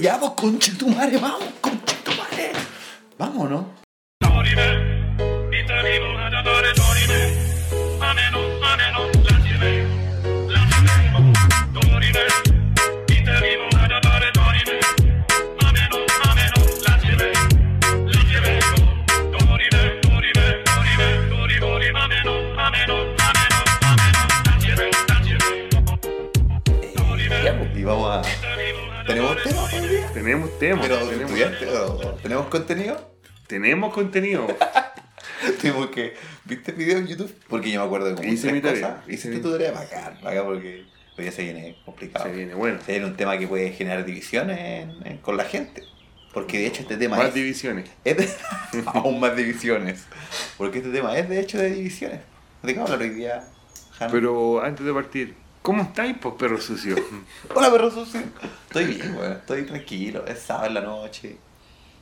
Ya, pues, conche tu madre, vamos, conche tu madre. Vamos, ¿no? Tenemos temas. ¿Pero tenemos, contenido? tenemos contenido. Tuvimos que. ¿Viste el video en YouTube? Porque yo me acuerdo de como Hice mi tarea, hice Hiciste mi- tarea bacán, bacán, porque hoy día se viene complicado. Se viene bueno. Se viene un tema que puede generar divisiones en- en- con la gente. Porque de hecho este tema Más es, divisiones. es de- aún más divisiones. Porque este tema es de hecho de divisiones. ¿De qué hablar hoy día? Pero antes de partir, ¿cómo estáis, pues, perro sucio? Hola perro sucio. Estoy bien, weón. Estoy tranquilo. Es sábado en la noche.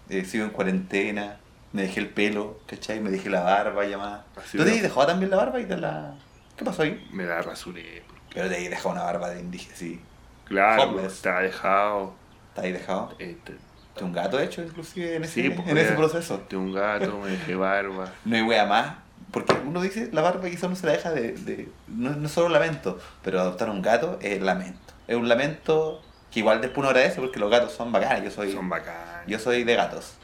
Eh, sigo en cuarentena. Me dejé el pelo, ¿cachai? Me dejé la barba ya más. ¿Tú te de- has dejado también la barba y te la. ¿Qué pasó ahí? Me la rasuré. Pero te has dejado una barba de indígena, sí. Claro, está dejado. ¿Te has dejado? Este, De un gato hecho, inclusive, en ese, sí, pues, en ese proceso. De un gato, me dejé barba. No hay wea más. Porque uno dice, la barba quizá no se la deja de... de- no, no es solo lamento, pero adoptar un gato es lamento. Es un lamento que igual después uno agradece porque los gatos son bacanes. Yo soy, Son bacanas. yo soy de gatos.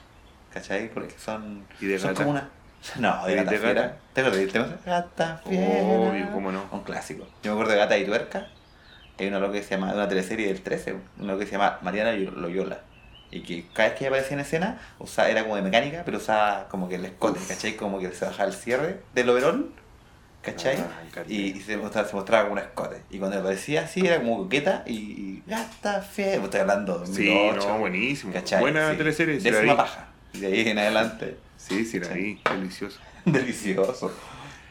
¿Cachai? Porque son... ¿Y de son gata? como una... No, de ¿Y gata de fiera. gata? ¿Te acuerdas del tema? Gata fiera. Obvio, cómo no. Un clásico. Yo me acuerdo de Gata y Tuerca. Hay una loca que se llama, una teleserie del 13, una que se llama Mariana Loyola. Y que cada vez que aparecía en escena, usaba, era como de mecánica, pero usaba como que el escote, ¿cachai? Como que se bajaba el cierre del overall, ¿cachai? Ah, y, y se, mostraba, se mostraba como un escote. Y cuando aparecía así, era como coqueta y, y gata fe. Estoy hablando de Sí, 2008, no, buenísimo. ¿cachai? Buena Sí. teleserie, sí Décima vi. paja. De ahí en adelante, Sí, sí la vi. Delicioso. delicioso.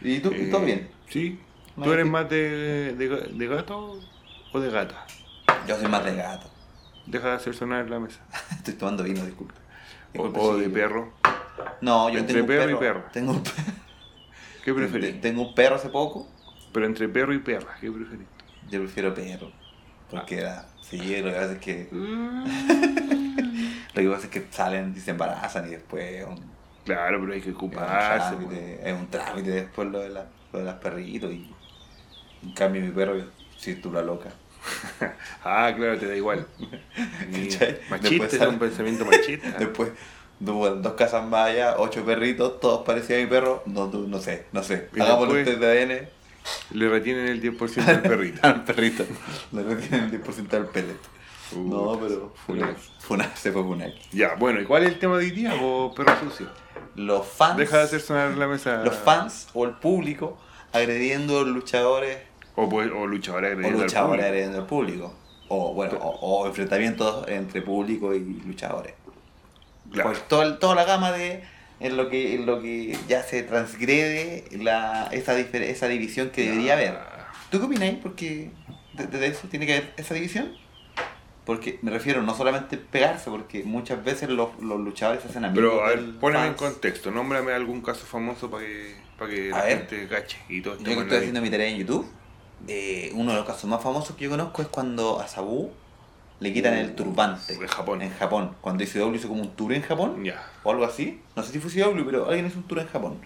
¿Y tú? Eh, ¿Todo bien? Sí. ¿Tú eres sí. más de, de, de gato o de gata? Yo soy más de gato. Deja de hacer sonar la mesa. Estoy tomando vino, disculpe. O, o de perro. No, yo Entre tengo un perro perro. y perro. Tengo un, pe- ¿Qué preferís? tengo un perro hace poco. Pero entre perro y perra, ¿qué preferís? Yo prefiero perro. Porque era. Sí, lo que pasa es que. Lo que pasa es que salen y se embarazan y después es un, Claro, pero hay que es un ocuparse. pues. es un trámite después lo de, la, lo de las perritos y. En cambio mi perro, si tú la loca. Ah, claro, te da igual. Machista, un pensamiento machista. Después, dos casas más allá, ocho perritos, todos parecidos a mi perro. No, no sé, no sé. Un después- test de ADN. Le retienen el 10% al perrito. al perrito. Le retienen el 10% del pellet. Uh, no, pero. Funaki. Funa, se fue Funaki. Ya, bueno, ¿y cuál es el tema de hoy día, vos, perro sucio? Los fans. Deja de hacer sonar la mesa. Los fans o el público agrediendo a los luchadores O, pues- o luchadores o agrediendo al luchadores público. agrediendo al público. O bueno, o, o enfrentamientos entre público y luchadores. Claro. Pues toda, toda la gama de en lo que en lo que ya se transgrede la, esa, esa división que debería haber. ¿Tú qué opináis? Porque de, de eso tiene que haber esa división. Porque me refiero no solamente pegarse, porque muchas veces los, los luchadores se hacen amigos. Pero, a ver, poneme en contexto. Nómbrame algún caso famoso para que, para que A la ver. gente cache. Y todo Yo que estoy haciendo mi tarea en YouTube, eh, uno de los casos más famosos que yo conozco es cuando a Sabu le quitan el turbante. En Japón. En Japón. Cuando ICW hizo como un tour en Japón. Ya. o algo así. No sé si fue CW, pero alguien hizo un tour en Japón.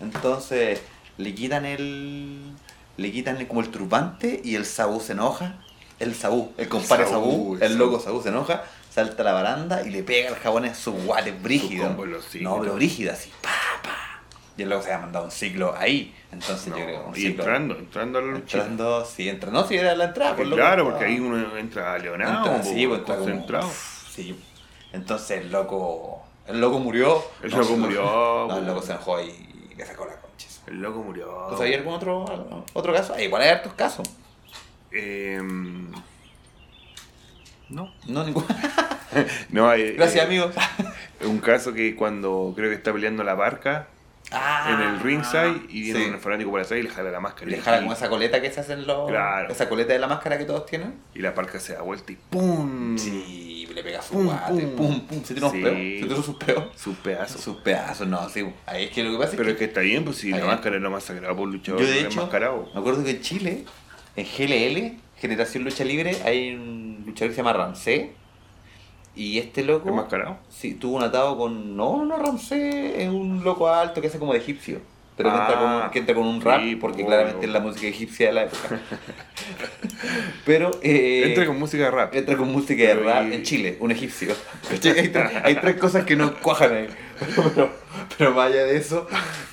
Entonces le quitan el. Le quitan como el turbante y el Sabu se enoja. El Sabu, el compadre Sabu, Sabu, el el Sabu. loco Sabu se enoja, salta a la baranda y le pega al japonés su guate brígido. No, pero brígido así. Y el loco se ha mandado un ciclo ahí. Entonces No, yo creo un y entrando, entrando a la lucha. Entrando, sí, entra. No, si era la entrada, pues, loco, claro, porque ahí uno entra leonado, entra, sí, pues, entra como-. Sí. Entonces el loco. El loco murió. El No, loco murió, No, el loco se enojó y le sacó la concha. El loco murió. ¿Tú sabías algún otro, otro caso? Ah, igual hay hartos casos. Em, no. No, ninguno. No, hay, Gracias, eh, amigos. Un caso que cuando creo que está peleando la barca Ah, en el ringside y viene sí. un fanático por atrás y le jala la máscara. Y le jala como esa coleta que se hacen los. Claro. Esa coleta de la máscara que todos tienen. Y la parca se da vuelta y ¡pum! Sí, le pega su Pum, guate. pum. Pum, pum. Se tiró Sí. peos. Se tiró sus peos. Sus pedazos. Sus pedazos, no, sí. Ahí es que lo que pasa es Pero que. es que está bien, pues si la bien. máscara es lo más sagrado por luchador Yo de hecho, enmascarado. me acuerdo que en Chile, en GLL, Generación Lucha Libre, hay un luchador que se llama Rancé, Y este loco. ¿Enmascarado? Sí, tuvo un atado con. No, no, Ramsés es un loco alto que hace como de egipcio. Pero que, entra Ah, con, que entra con un sí, rap, porque pues, claramente es la música egipcia de la época. pero. Eh, Entra con música de rap. entra con música de rap y- en Chile, un egipcio. Hay, tres, hay tres cosas que no cuajan ahí. Pero, pero más allá de eso,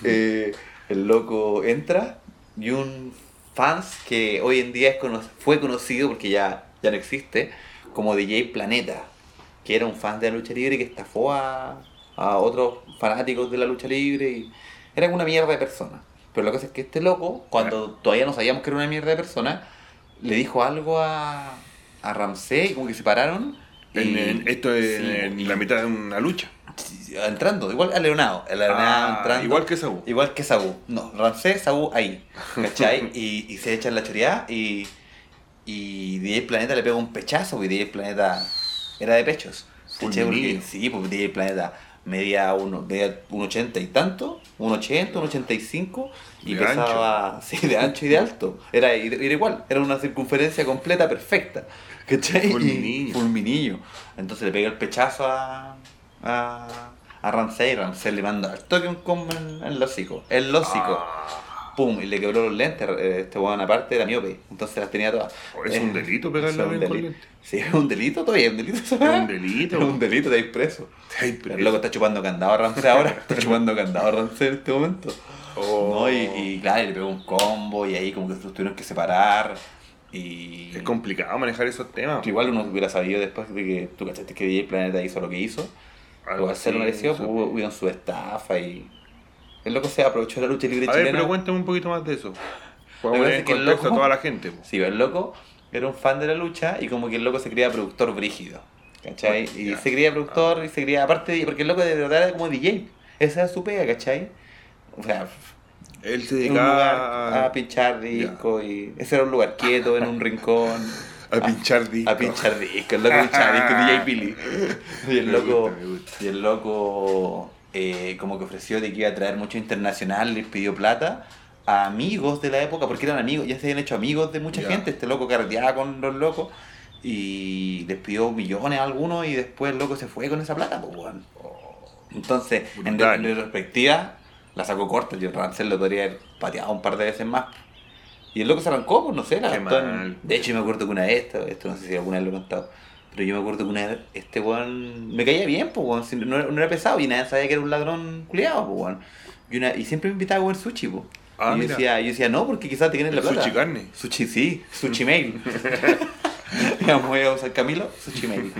eh, el loco entra y un fans que hoy en día es cono- fue conocido porque ya, ya no existe, como DJ Planeta, que era un fan de la lucha libre que estafó a, a otros fanáticos de la lucha libre y era una mierda de persona. Pero la cosa es que este loco, cuando todavía no sabíamos que era una mierda de persona, le dijo algo a, a Ramsey y como que se pararon. y- En- en- esto es Sí, en y- la mitad de una lucha. entrando, igual a Leonado, el Leonado Ah, entrando. igual que Saúl. Igual que Saúl. No, Ramsés, Saúl ahí. ¿Cachai? y, y se echan la choreada y, y DJ Planeta le pega un pechazo, porque DJ Planeta era de pechos. Sí, porque DJ Planeta medía uno, medía un 80 y tanto, un 80, un 85 y De pesaba sí, de ancho y de alto. Era, era igual, era una circunferencia completa perfecta. ¿Cachai? Fulminillo. Fulminillo. Entonces le pega el pechazo a, a, a Ramsey y Ramsey le manda al toque un combo en, el hocico. El hocico. Ah, Pum, y le quebró los lentes. eh, Este weón aparte era miope. Entonces las tenía todas. es Eh, un delito pegarle es un bien con delito. lentes. Sí, es un delito todavía, es un delito. Es un delito. Es un delito, te preso. Ay, El pero- loco está chupando candado a Ramsey ahora. Está chupando candado a Ramsey en este momento. Oh. No, y, y claro, y le pegó un combo y ahí como que se tuvieron que separar. Y Es complicado manejar esos temas. igual uno hubiera sabido después de que tú cachaste que DJ Planeta hizo lo que hizo. Algo lo así, mereció, eso. pues hubo, hubieron su estafa y. El loco se aprovechó de la lucha libre A ver, chilena. pero cuéntame un poquito más de eso. Poner es que el contexto a loco- toda la gente. po. Sí, el loco era un fan de la lucha y como que el loco se creía productor brígido. ¿Cachai? Y se creía productor y se creía, aparte, porque el loco de verdad era como DJ. Esa era su pega, ¿cachai? O sea, Él se dedicaba a pinchar disco y ese era un lugar quieto, en un rincón. a pinchar discos. A pinchar disco, el loco pinchaba disco, DJ Billy. Y el Me loco, gusta, me gusta. y el loco eh, como que ofreció de que iba a traer mucho internacional, les pidió plata a amigos de la época, porque eran amigos, ya se habían hecho amigos de mucha gente, este loco carreteaba con los locos y les pidió millones a algunos y después el loco se fue con esa plata, pues weón. Entonces, en retrospectiva, la sacó corta, yo Rancel lo podría haber pateado un par de veces más. Y el loco se arrancó, pues no sé, la. De hecho, yo me acuerdo que una vez, esto, esto no sé si alguna vez lo he contado, pero yo me acuerdo que una vez este weón me caía bien, pues weón, si no, era- no era pesado y nadie sabía que era un ladrón culiado, pues weón. Y, una, y siempre me invitaba a comer sushi, pues. Ah, y yo decía, yo decía, no, porque quizás te quieren la plata. sushi carne. Sushi, sí, sushi mail. Voy a usar Camilo, sushi mail.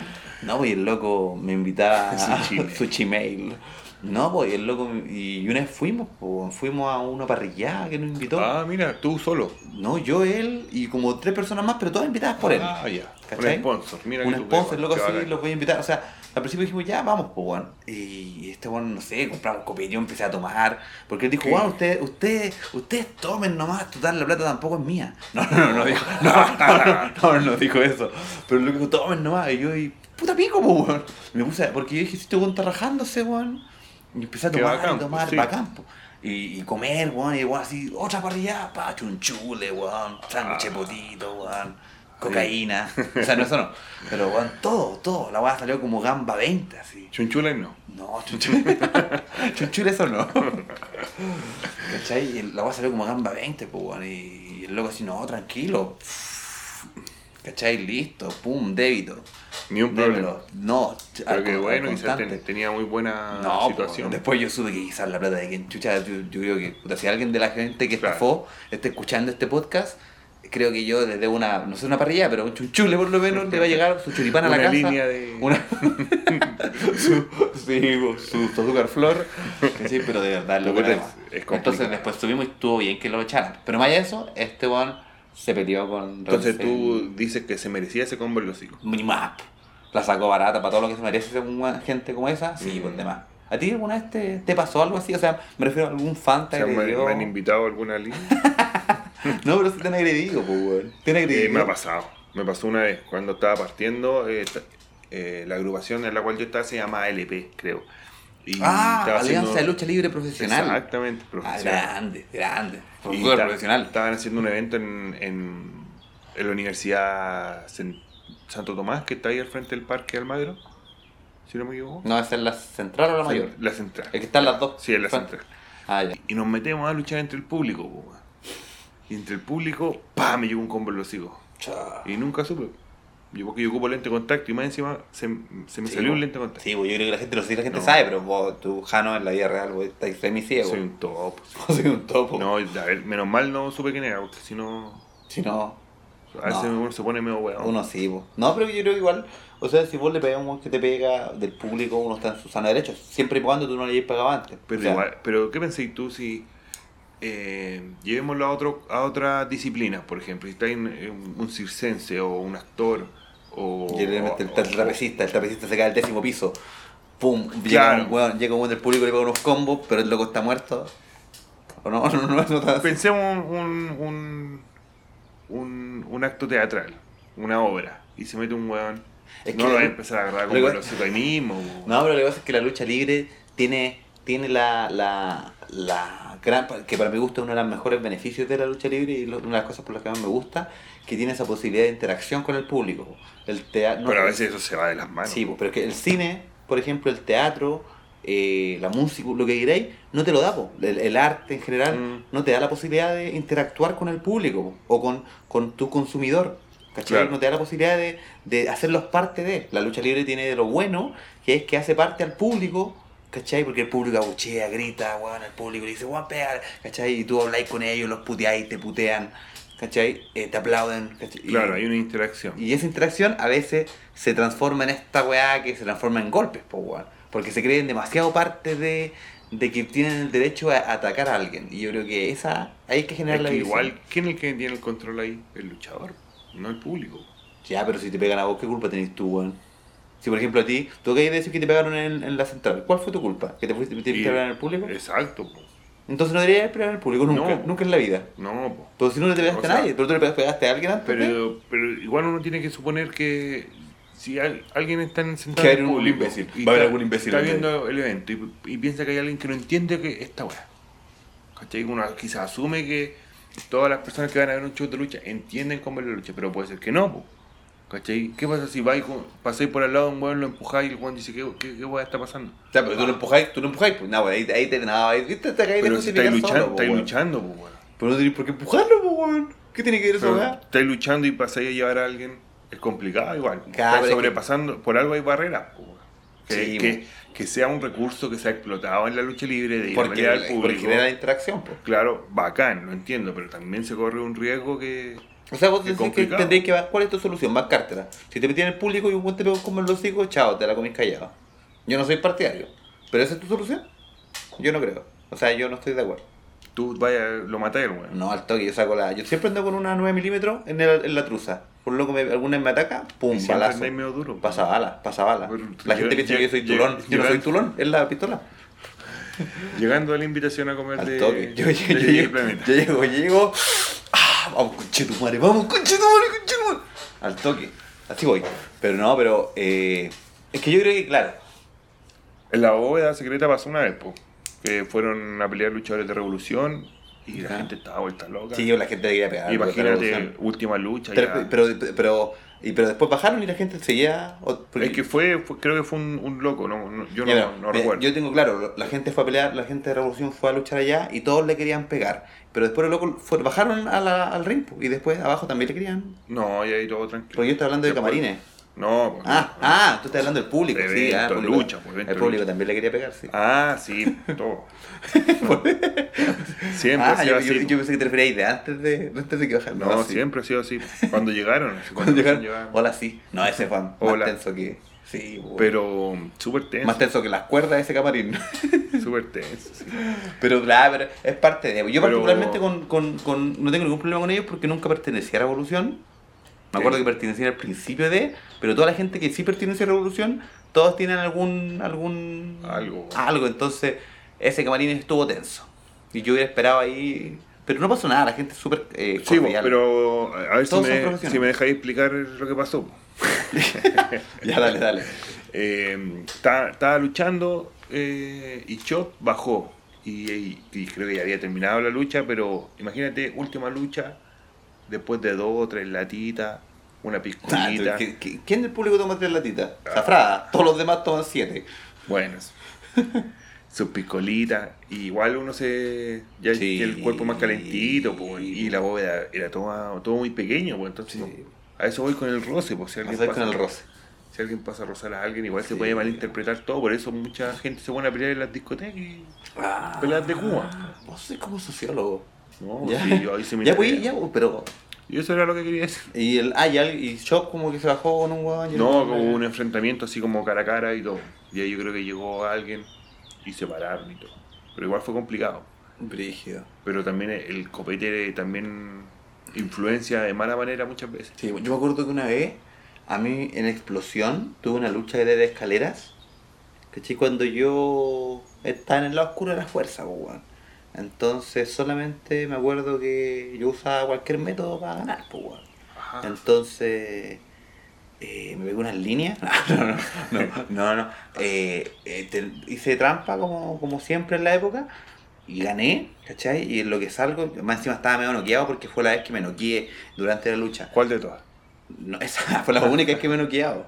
No, pues el loco me invitaba a Sushi mail. No, pues el loco, y una vez fuimos, pues, fuimos a una parrillada que nos invitó. Ah, mira, tú solo. No, yo, él y como tres personas más, pero todas invitadas por él. Ah, ya. ¿Cachai? Un sponsor. Mira un sponsor, loco, así, los voy a invitar. O sea, al principio dijimos, ya, vamos, pues, weón. Y este weón, no sé, compramos copete, yo empecé a tomar. Porque él dijo, wow, ustedes, ustedes, ustedes tomen nomás, total, la plata tampoco es mía. No, no, no, no dijo, no, no, no, no, no dijo eso. Pero lo que dijo, tomen nomás. Y yo, y puta pico, pues, weón. Me puse, a- porque yo dije, si este weón está rajándose, weón. Y empecé a tomar, y tomar, pues, sí. bacán, po. Y, y comer, weón, y weón, así, otra parrilla, pa, chunchule, weón, sándwich Ah. potito, weón, cocaína. O sea, no, eso no. Pero, weón, todo, todo. La weá salió como gamba 20, así. Chunchula no. No, chunchule. chunchule eso no. ¿Cachai? La weá salió como gamba 20, pues, weón. Y el loco así, no, tranquilo. ¿Cachai? Listo, pum, débito. Ni un problema. No, Pero que bueno, quizás ten- tenía muy buena No, situación. po, después yo supe que quizás la plata de quien chucha, yo, yo creo que puta, si alguien de la gente que Claro. estafó está escuchando este podcast, creo que yo desde una, no sé una parrilla, pero un chunchule por lo menos le va a llegar su churipán a la casa. línea de- Una su, sí, su, su azúcar flor. Sí, pero de verdad lo era. es- es Entonces después subimos y estuvo bien que lo echaran. Pero más allá de eso, este one se peleó con Entonces tú dices que se merecía ese combo en los. Ni más. La sacó barata para todo lo que se merece según una gente como esa. Sí, Mm. pues demás. ¿A ti alguna vez te, te pasó algo así? O sea, me refiero a algún fan O te sea, me, me han invitado a alguna línea. No, pero sí te han agredido, pues, weón. Te han Eh, agredido. me ha pasado. Me pasó una vez cuando estaba partiendo. eh, eh, la agrupación en la cual yo estaba se llama ALP, creo. Y Ah, Alianza haciendo- de Lucha Libre Profesional. Exactamente, Ah, profesional. grande, grande. Y ta- profesional. Estaban haciendo un evento en, en, en la Universidad Sen- Santo Tomás, que está ahí al frente del Parque Almagro. si no me equivoco. No, esa es la central o la mayor. La central. Es que están las dos. Sí, es la central. Ah, ya. Y nos metemos a luchar entre el público, weón. Y entre el público, pa, me llegó un combo en los hocicos. Y nunca supe. Yo porque yo ocupo lente de contacto y más encima se, se me Sí, salió vos- un lente de contacto. Sí, yo creo que la gente, no sé si la gente No. sabe, pero vos, tú, Jano, en la vida real, vos estás semiciego. Soy un top. sí. Vos soy un topo. No, a ver, menos mal no supe quién era, porque si no. Si no, A veces No. uno se pone medio weón. uno sí, pues. No, pero yo creo que igual, o sea, si vos le pegas a un que te pega del público, uno está en su sano derecho, siempre y cuando tú no le hayas pagado antes. Pero O sea, igual, pero ¿qué pensáis tú si eh, llevémoslo a otro a otras disciplinas, por ejemplo, si está en, en un circense o un actor o Y el, o- el trapecista, el trapecista se cae al décimo piso. Pum, llega, Claro. un, weón, llega un del público y le pega unos combos, pero el loco está muerto. ¿O no? No, no, no, Pensemos un, un, un, acto teatral, una obra, y se mete un weón. Es no que- lo va a empezar a agarrar como los mismo. No, pero lo que pasa es que la lucha libre tiene, tiene la, la, la gran, que para mi gusto es uno de los mejores beneficios de la lucha libre y lo- una de las cosas por las que más me gusta, que tiene esa posibilidad de interacción con el público. El teatro, pero a veces eso se va de las manos. Sí, pero es que el cine, por ejemplo, el teatro, eh, la música, lo que diréis, no te lo da. po. El, el arte en general Mm. no te da la posibilidad de interactuar con el público po, o con, con tu consumidor. Claro. No te da la posibilidad de, de hacerlos parte de. La lucha libre tiene de lo bueno, que es que hace parte al público. ¿Cachai? Porque el público abuchea, grita, weón, el público le dice, weón, pega, ¿cachai? Y tú habláis con ellos, los puteáis, te putean, ¿cachai? Eh, te aplauden, ¿cachai? Y- Claro, hay una interacción. y esa interacción a veces se transforma en esta weá que se transforma en golpes, po weón. Porque se creen demasiado parte de, de que tienen el derecho a atacar a alguien. Y yo creo que esa hay que generar Es la que igual, ¿quién es el que tiene el control ahí? El luchador, no el público. Ya, pero si te pegan a vos, ¿qué culpa tenés tú, weón? Si por ejemplo a ti, tú acabas de decir que te pegaron en, en la central, ¿cuál fue tu culpa? ¿Que te fuiste te pegar en el público? Exacto, po. Entonces no deberías pegar en el público nunca, No. nunca en la vida. No, po. Pero si no le pegaste O a nadie, pero tú le pegaste a alguien antes. Pero, pero igual uno tiene que suponer que si al- alguien está en sentado Que en hay el un público imbécil. y Va a haber algún imbécil Está en viendo el evento y, y piensa que hay alguien que no entiende que esta weá. ¿Cachai? Uno quizás asume que todas las personas que van a ver un show de lucha entienden cómo es la lucha, pero puede ser que no, po. ¿Cachai? ¿Qué pasa si vais pasáis por al lado de un weón, lo empujáis y el weón dice, ¿qué, qué, qué weá está pasando? O sea, pero tú lo empujáis, tú lo empujáis, pues no, ahí, ahí te, no, ahí te, te, te caes de Pero si estáis luchando, solo, po, estáis weón. luchando, po, weón. Pero no tenés por qué empujarlo, po, weón. ¿Qué tiene que ver eso, weón? estáis luchando y pasáis a llevar a alguien, es complicado igual. Claro, Estáis que- sobrepasando, por algo hay barreras. weón. que, Sí, que, que sea un recurso que se ha explotado en la lucha libre de Porque, al porque público. genera la interacción, pues. Claro, bacán, lo entiendo, pero también se corre un riesgo que... O sea, vos decís que tendréis que cuál es tu solución, bancártela. Si te metí en el público y un buen te pegó como los hocico, chao, te la comís callado. Yo no soy partidario. ¿Pero esa es tu solución? Yo no creo. O sea, yo no estoy de acuerdo. Tú vaya, lo al weón. No, al toque, yo saco la. Yo siempre ando con una 9 milímetros en, el- en la truza. Por loco, me, alguna vez me ataca, pum, balazo. medio duro. Pasa bala, pasa bala. Pero La gente piensa que yo soy tulón. Yo no soy tulón, es la pistola. Llegando a la invitación a comer Al de... toque. Yo, de llego, llego. ¡Ah! Vamos, conchetumare, vamos, conchetumare, conchetumare. Al toque. Así voy. Pero no, pero. Eh, es que yo creo que, claro. En la bóveda secreta pasó una vez, po, que fueron a pelear luchadores de revolución y la gente estaba vuelta loca. Sí, la gente quería pegar. Imagínate, última lucha. Pero, ya. pero, pero, y, pero después bajaron y la gente seguía. porque- es que fue, fue- creo que fue un, un loco, no, no- yo no, no recuerdo. Yo tengo claro, la gente fue a pelear, la gente de Revolución fue a luchar allá y todos le querían pegar. Pero después locos fue- bajaron a la- al ring y después abajo también le querían. No, y ahí todo tranquilo. Porque yo estoy hablando de Después- camarines. No, pues, Ah, no. ah, tú estás hablando del público, De sí, ah, público. lucha, pues, El público lucha. también le quería pegar, sí. Ah, sí, todo. siempre Ah, ha sido yo, yo- así. yo pensé que te referías de antes de, antes de que bajaran. no, sí. siempre ha sido así. Cuando llegaron. Cuando llegaron, hola, sí. No, ese fue más Hola. tenso que. Sí, po. Pero um, súper tenso. Más tenso que las cuerdas de ese camarín. Súper tenso, sí. Pero claro, pero es parte de. Yo Pero- particularmente con, con, con- no tengo ningún problema con ellos porque nunca pertenecía a Revolución. Me acuerdo que pertenecía al principio de, pero toda la gente que sí pertenece a Revolución, todos tienen algún algún Algo. algo, entonces ese camarín estuvo tenso. Y yo hubiera esperado ahí, pero no pasó nada, la gente es súper eh, Sí, cordial. pero a ver si me, si me dejáis explicar lo que pasó. Ya, dale, dale. Eh, estaba, estaba luchando eh, y Chop bajó. Y, y- y creo que ya había terminado la lucha, pero imagínate, última lucha, después de dos o tres latitas, una Ah, piscolita. ¿qui- qui- ¿Quién del público toma tres latitas? Zafrada. Todos los demás toman siete. Buenas. Sus piscolitas. Igual uno se. Ya Sí. el cuerpo más calentito, pues, y la bóveda era todo, todo muy pequeño, pues entonces. Sí. A eso voy con el roce, pues si alguien pasa con el roce. Si alguien pasa a rozar a alguien, igual se puede malinterpretar todo, por eso mucha gente se pone a pelear en las discotecas y Ah, peleas de Cuba. Vos sois como sociólogo. No, Ya. sí, yo ahí se me Ya, pues, ya, pues, pero. Y eso era lo que quería decir. Y el. Ah, y, al- y Shock como que se bajó con un huevón. No, como un enfrentamiento así como cara a cara y todo. Y ahí yo creo que llegó alguien y se pararon y todo. Pero igual fue complicado. Brígido. Pero también el copete también influencia de mala manera muchas veces. Sí, yo me acuerdo que una vez, a mí en Explosión, tuve una lucha de, escaleras. ¿Cachai? Cuando yo estaba en el lado oscuro de la fuerza, pues, weón. Entonces solamente me acuerdo que yo usaba cualquier método para ganar, pues, weón. Entonces, eh, me pegué unas líneas. No, no, no. no, no. Eh, eh, te- hice trampa como, como siempre en la época y gané, ¿cachai? Y en lo que salgo, más encima estaba medio noqueado porque fue la vez que me noqueé durante la lucha. ¿Cuál de todas? No, esa fue la única vez que me he noqueado.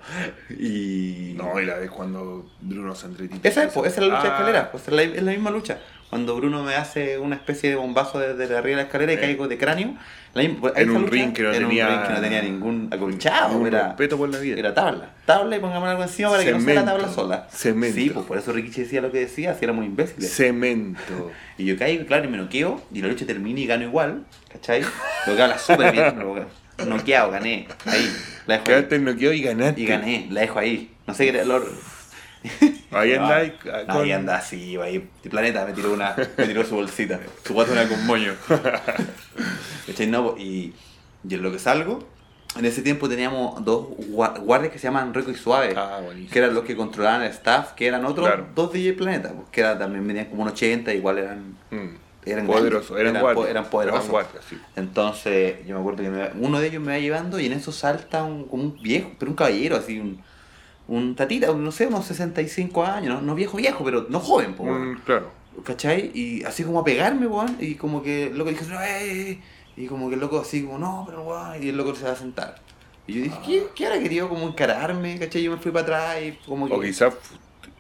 Y. No, y la vez cuando Bruno Sandretti. Esa es, pues, esa es la lucha de Ah, escaleras, pues es la, es la misma lucha. Cuando Bruno me hace una especie de bombazo desde arriba de la escalera y caigo de cráneo. la En un lucha, ring que no en un tenía- ring que no tenía ningún acolchado. Un era, respeto por la vida. era tabla. Tabla y pongamos algo encima para que no sea la tabla sola. Cemento. Sí, pues por eso Rikichi decía lo que decía, si éramos imbéciles. Cemento. Y yo caigo, claro, y me noqueo, y la lucha termina y gano igual, ¿cachai? Lo que habla súper bien, lo- noqueado, gané, ahí, la dejo ahí. Quedaste noqueado y ganaste. Y gané, la dejo ahí. No sé qué era, lo- Ahí No, no, con- Ahí anda así, ahí. El planeta me tiró una, me tiró su bolsita, su guatona con moño. No, y, y en lo que salgo, en ese tiempo teníamos dos gua- guardias que se llaman Rico y Suave. Ah, que eran los que controlaban el staff, que eran otros Claro. dos DJ Planeta, pues, que era, también medían como un 80, igual eran, Mm. eran Poderosos, eran po- guardias. eran poderosos. Eran guardias, sí. Entonces, yo me acuerdo que me- uno de ellos me va llevando y en eso salta un, como un viejo, pero un caballero, así, un, un tatita, no sé, unos 65 años, no, no viejo viejo, pero no joven, po. Mm, claro. ¿cachai? Y así como a pegarme, weón, y como que el loco dijo, no, eh, y como que el loco así como, no, pero weón, y el loco se va a sentar. Y yo dije, ¿qué, qué habrá querido como encararme? ¿cachai? Yo me fui para atrás y como que... O quizás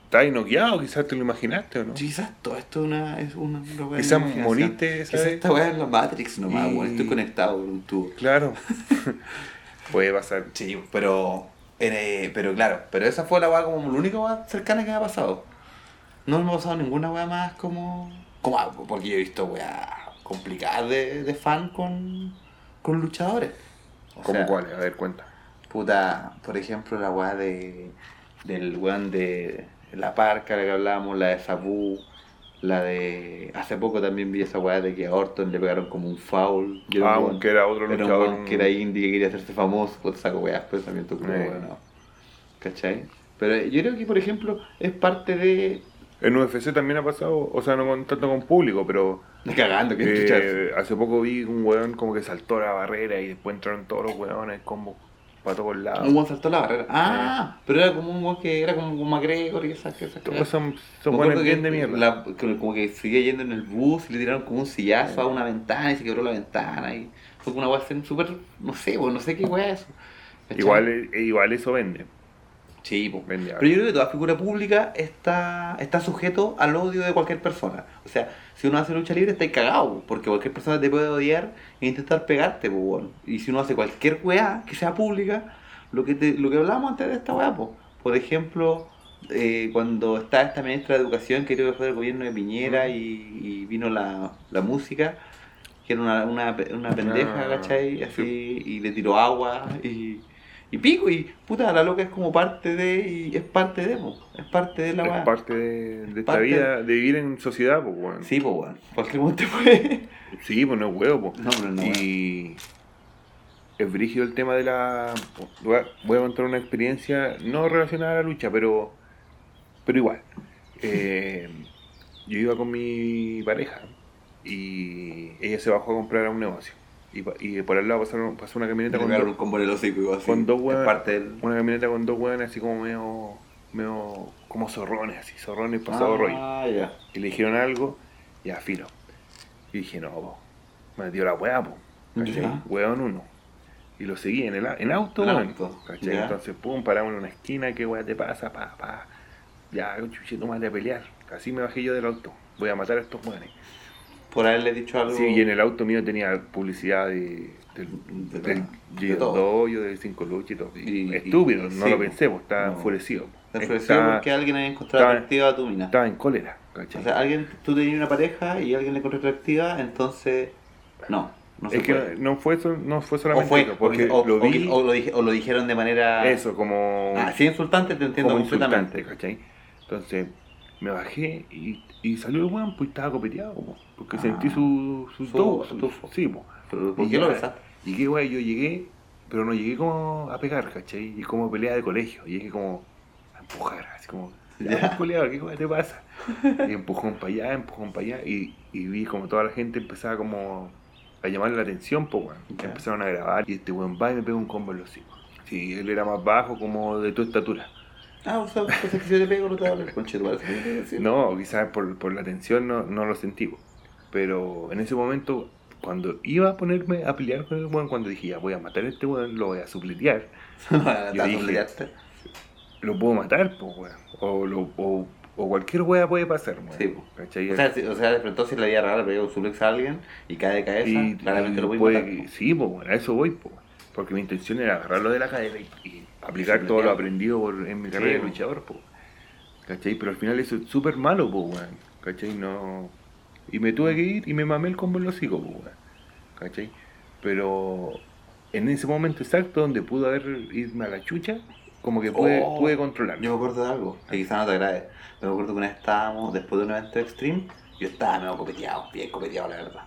estás noqueado, quizás te lo imaginaste o no. Quizás todo esto es una, es una, Quizás moriste, Quizás esta weá es la Matrix nomás, Y- weón, estoy conectado con un tubo. Claro. Puede pasar. Sí, pero, eh, pero claro, pero esa fue la weá como la única weá cercana que me ha pasado. No me ha pasado ninguna weá más como, como ah, porque yo he visto weá complicadas de, de fan con, con luchadores. O ¿Cómo cuáles? A ver, cuenta. Puta, por ejemplo, la weá de, del weón de La Parca, la que hablábamos, la de Sabu, la de... Hace poco también vi esa weá de que a Orton le pegaron como un foul. Ah, un que era otro era un luchador. que era indie que quería hacerse famoso, pues saco weas, pensamiento culo, Eh. weón, no. ¿Cachai? Pero yo creo que, por ejemplo, es parte de... En UFC también ha pasado, o sea, no con, tanto con público, pero cagando, que eh, hace poco vi un weón como que saltó la barrera y después entraron todos los weones como para todos lados. Un weón saltó la barrera. Ah, pero era como un weón que era como un McGregor y esas Todos cosas. son, son que bien de mierda. la- como que seguía yendo en el bus y le tiraron como un sillazo a una ventana y se quebró la ventana y fue como una weá súper, no sé, no sé qué weá es eso. Igual, eh, igual eso vende. Sí, pues. Vende Pero yo creo que toda figura pública está, está sujeto al odio de cualquier persona. O sea, si uno hace lucha libre, está cagado, porque cualquier persona te puede odiar e intentar pegarte, pues, weón. Y si uno hace cualquier weá que sea pública, lo que, te, lo que hablábamos antes de esta weá, pues. Por ejemplo, eh, cuando está esta ministra de Educación, que creo que fue del gobierno de Piñera, y, y vino la, la música, que era una, una, una pendeja, Ah, ¿cachai? Así, y le tiró agua, y, y pico, y puta, la loca es como parte de, y es parte de, po, es parte de la Es parte de, de esta Parte- vida, de vivir en sociedad, pues, weón. Sí, pues, weón, cualquier momento puede. Sí, pues no es huevo, pues. No, pero no, Y es brígido el tema de la. Voy a, voy a contar una experiencia no relacionada a la lucha, pero, pero igual. Eh, yo iba con mi pareja y ella se bajó a comprar a un negocio. Y, y por al lado pasaron, pasó una camioneta Le con dos, un combo en el hocico, así, con dos es weones. parte del... Una camioneta con dos hueones así como medio. medio como zorrones, así, zorrones pasado rollo Ah, ya. y le dijeron algo, ya filo. Y dije, no, po, me dio la weá, po. Ya. Weón uno. Y lo seguí en el en auto, En weón, auto, ya. Entonces, pum, paramos en una esquina, ¿qué weá te pasa? Pa, pa. Ya, chuchito más de pelear. Así me bajé yo del auto. Voy a matar a estos weones. Por haberle dicho algo. Sí, y en el auto mío tenía publicidad de, del, De del. De todo. Cinco Luchas y todo. Y estúpido, y- no sí, lo pensé, pues estaba No. enfurecido. Estaba- porque alguien había encontrado estaba- atractiva a tu mina. Estaba en cólera, ¿cachai? O sea, alguien, tú tenías una pareja y alguien le encontró atractiva, entonces. No, no es que puede. no fue, no fue O solamente fue, eso, porque o, lo o- vi, o lo, dije- o lo dijeron de manera. eso, como, Ah, sí, insultante, te entiendo completamente. insultante, ¿cachai? Entonces me bajé y, y salió el weón, pues estaba copeteado, po, porque Ah. sentí su, su, Su- su su- tufo. Sí, po. Pero, ¿Por Y qué lo besaste? Y qué wey, yo llegué, pero no llegué como a pegar, ¿cachai? Y como pelea de colegio, llegué como a empujar, así como, Ya. ¿qué wey te pasa? Y empujón para allá, empujón para allá, y, y vi como toda la gente empezaba como a llamarle la atención, pues weón. Ya. Empezaron a grabar, y este weón va y me pega un combo en los hocicos. Sí, él era más bajo, como de tu estatura. Ah, o sea, que si yo te pego, no te va a hablar, conche. Sí. No, quizás por, por la tensión no, no lo sentí. po. Pero en ese momento, cuando iba a ponerme a pelear con el weón, cuando dije, ya voy a matar a este weón, lo voy a supletear, Yo dije- lo puedo matar, pues weón. O, lo, o, o cualquier weá puede pasar, weón. Sí, po. ¿Cachai? O sea, si- o sea, de pronto si la vida le pega un suplex a alguien y cae de cabeza, y, claramente y lo voy a puede matar. que- Sí, pues a eso voy, pues. Porque mi intención era agarrarlo de la cadera y, y aplicar Sí, todo lo aprendido por- en mi Sí, carrera de po. luchador, pues. ¿Cachai? Pero al final eso es súper malo, pues, weón. ¿Cachai? No... Y me tuve que ir y me mamé el combo en los hocico, pues, weón. ¿Cachai? Pero en ese momento exacto donde pudo haber irme a la chucha, como que pude, Oh, pude controlarlo. Yo me acuerdo de algo, que quizás no te agrade. Pero me acuerdo que una vez estábamos, después de un evento extreme, yo estaba medio copeteado, bien copeteado la verdad.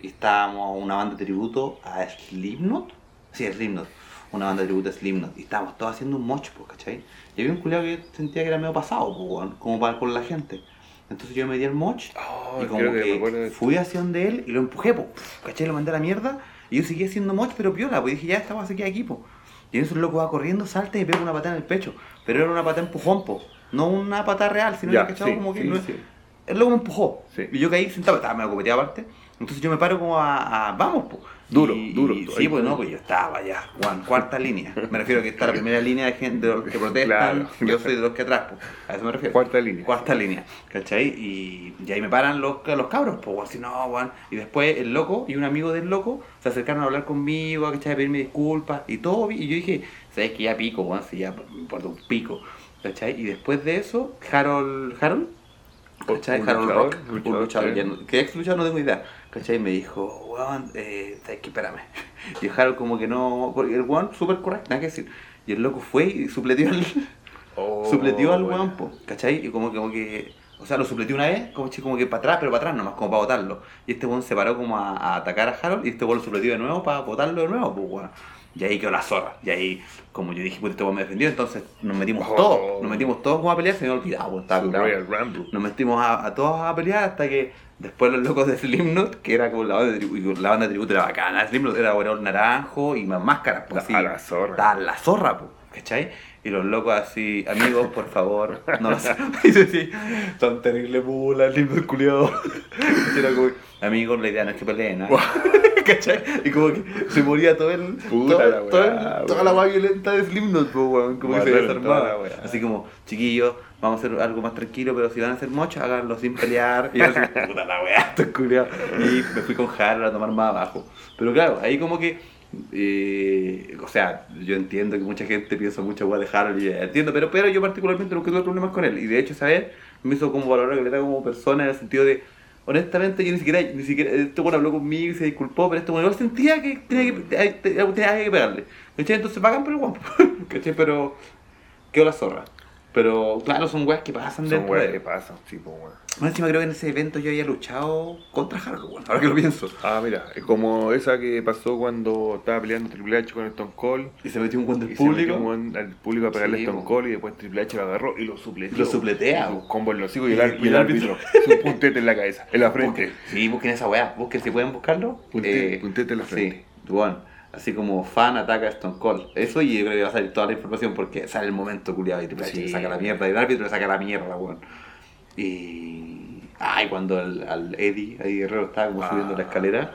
Y estábamos una banda de tributo a Slipknot. Sí, Slipknot. Una banda de tributo a Slipknot. Y estábamos todos haciendo un moch, pues, ¿cachai? Y había un culiado que sentía que era medio pasado, pues, como para con la gente. Entonces yo me di el moch Oh, y como que fui hacia donde él y lo empujé, pues, ¿cachai? Lo mandé a la mierda y yo seguía haciendo moch, pero piola, pues dije, ya esta va se queda aquí, pues. Y en eso el loco va corriendo, salta y pega una patada en el pecho. Pero era una patada empujón, po. No una patada real, sino Ya, que cachado sí, como que. sí, no- sí. El loco me empujó. Y yo caí sentado, estaba medio copeteado aparte. Entonces yo me paro como a. a- vamos, po. Duro, Y- duro, y- sí, pues no, pues yo estaba ya, Juan, cuarta línea. Me refiero a que está la primera línea de gente de los que protestan. Claro. Yo soy de los que atrás, pues. A eso me refiero. Cuarta línea. Cuarta línea, ¿cachai? Y, y ahí me paran los, los cabros, pues, así no, weón. Y después el loco y un amigo del loco se acercaron a hablar conmigo, ¿cachai? A pedirme disculpas y todo. Y yo dije, ¿sabes que Ya pico, weón, si ya me importa un pico, ¿cachai? Y después de eso, Harold, ¿Harold? ¿Cachai? Un Harold Rock, un luchador, que ex luchador no tengo idea, ¿cachai? Me dijo, weón, eh, ¿sabes qué? Espérame. Y Harold como que no, porque el weón súper correcto, nada que decir. Y el loco fue y supletió al, Oh, supletió al weón, po, ¿cachai? Y como, que- como que, o sea, lo supletió una vez, como, como que para atrás, pero para atrás nomás, como para botarlo. Y este weón se paró como a, a atacar a Harold y este weón lo supletió de nuevo para botarlo de nuevo, pues weón. Y ahí quedó la zorra. Y ahí, como yo dije, pues este weón me defendió, entonces nos metimos Oh. todos, nos metimos todos como a pelear, se me olvidado, pues, estaba. Nos metimos a, a todos a pelear hasta que después los locos de Slipknot, que era como la banda de tributo, la banda de tributo era bacana, Slipknot era overall naranjo y más máscaras, pues A la zorra. Estaba la zorra, pues, ¿cachai? Y los locos así, amigos, por favor, no los Dice así, son terribles mulas, lindo culiado. Era como, amigos, la idea no es que peleen, ¿no? ¿cachai? Y como que se moría todo el. Puta todo- la weá, todo el- toda la weá violenta de Slipknot, pues, weón, como que se desarmaba. Así como, chiquillos, vamos a hacer algo más tranquilo, pero si van a hacer mocho, háganlo sin pelear. Y yo así, puta la weá, esto culiado. Y me fui con Harold a tomar más abajo. Pero claro, ahí como que. eh, o sea, yo entiendo que mucha gente piensa mucho weá de Harold, y entiendo, pero, pero yo particularmente nunca tuve problemas con él. Y de hecho, ¿sabes? Me hizo como valorar que le da como persona en el sentido de. Honestamente, yo ni siquiera, ni siquiera, este bueno habló conmigo y se disculpó, pero este bueno igual sentía que tenía que, tenía que pegarle. ¿Cachai? Entonces pagan por el guapo. ¿Cachai? Pero quedó la zorra. Pero claro, son weas que pasan Son weas de que pasan, sí, pues, weón. Más encima creo que en ese evento yo había luchado contra Harold, weón, ahora que lo pienso. Ah, mira, es como esa que pasó cuando estaba peleando Triple H con Stone Cold. Y se metió un guante Y del se metió público. un al público a pegarle Sí, Stone. Cold y después Triple H lo agarró y lo supleteó. Lo supletea, po. combo en los hijos y, Y- el, y y el el árbitro. Su puntete en la cabeza, en la frente. Sí, busquen esa wea, busquen si pueden buscarlo. Punte- puntete en la frente. Sí, bueno, así como fan ataca a Stone Cold. Eso y yo creo que va a salir toda la información porque sale el momento culiado y Triple H Sí. le saca la mierda y el árbitro le saca la mierda, weón. Y. Ay, cuando el, al Eddie, Eddie Guerrero estaba como Ah. subiendo la escalera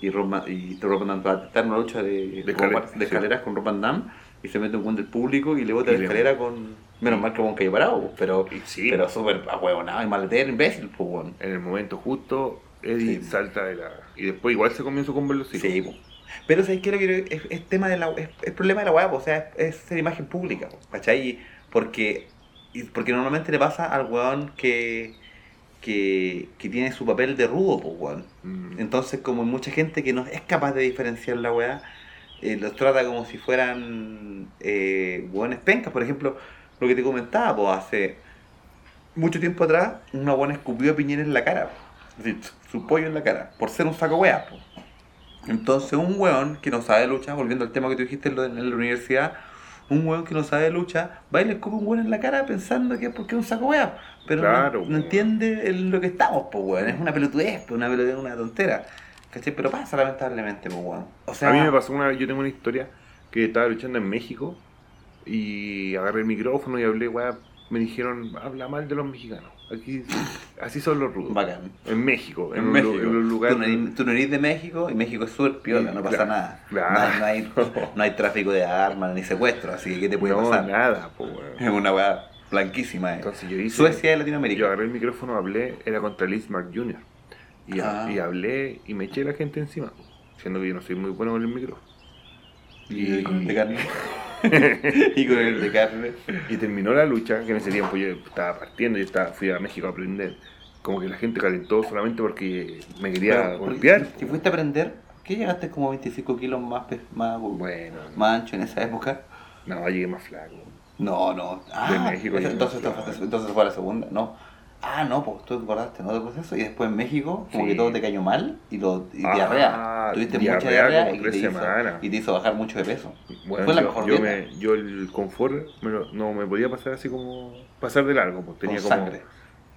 y Rob, Ma- y Rob Van Damme va a estar en una lucha de, De escalera, de sí. escaleras con Rob Van Damme y se mete un buen del público y le bota Y la le- escalera con. Menos mal que cayó parado, pues, pero, sí, pero súper ahueonado y maletero, imbécil, pues, weón. En el momento justo, Eddie Sí. salta de la. Y después igual se comienza con hijos. Sí, po. Pero ¿sabes qué? Lo que es, es tema de la es, es problema de la weá, po, o sea, es, ser imagen pública, ¿cachai? Porque, porque normalmente le pasa al weón que, que, que tiene su papel de rudo, pues weón. Mm. Entonces, como mucha gente que no es capaz de diferenciar la weá, eh, los trata como si fueran eh, weones pencas. Por ejemplo, lo que te comentaba, pues hace mucho tiempo atrás, una buena escupió a Piñera en la cara. Es decir, su pollo en la cara, por ser un saco weá. po. Entonces, un weón que no sabe lucha, volviendo al tema que tú dijiste en, la universidad, un weón que no sabe lucha, va y le escupe un weón en la cara pensando que es porque es un saco weá. Pero no- Claro, no, po. entiende el- lo que estamos, pues weón. Es una pelotudez, una pelotudez, una tontera. ¿Cachai? Pero pasa lamentablemente, pues weón. O sea, a mí me pasó una vez, yo tengo una historia que estaba luchando en México y agarré el micrófono y hablé, weá, me dijeron, habla mal de los mexicanos. Aquí, así son los rudos. bacán. En México, en, México. en los lugares. Tú, no eres, tú no eres de México y México es súper piola, no pasa Claro, nada. claro. No, hay, no, hay, no hay tráfico de armas ni secuestro, así que ¿qué te puede no, pasar? nada, po. Es una weá blanquísima. eh. Entonces yo hice. Suecia de Yo Latinoamérica. agarré el micrófono, hablé, era contra Liz Mark Jr. Y, Ah. y hablé y me eché la gente encima, siendo que yo no soy muy bueno con el micrófono. Y de carne. y con el de carne. Y terminó la lucha, que en ese tiempo yo estaba partiendo, yo estaba, fui a México a aprender. Como que la gente calentó solamente porque me quería Pero, golpear. Si, si fuiste a aprender, ¿qué llegaste como 25 kilos más, más, Bueno, más ancho en esa época? no, llegué más flaco. No, no. Ah, México entonces, entonces, entonces fue la segunda. No. Ah, no, pues tú te acordaste, ¿no? Del proceso. Y después en México, como Sí. que todo te cayó mal y, lo, y Ah, diarrea. Tuviste mucha diarrea diarrea como y te, hizo, semanas. y te hizo bajar mucho de peso. Bueno, Fue la yo, mejor yo, dieta. me, yo el confort me lo- no me podía pasar así como pasar de largo, pues tenía Con como, sangre.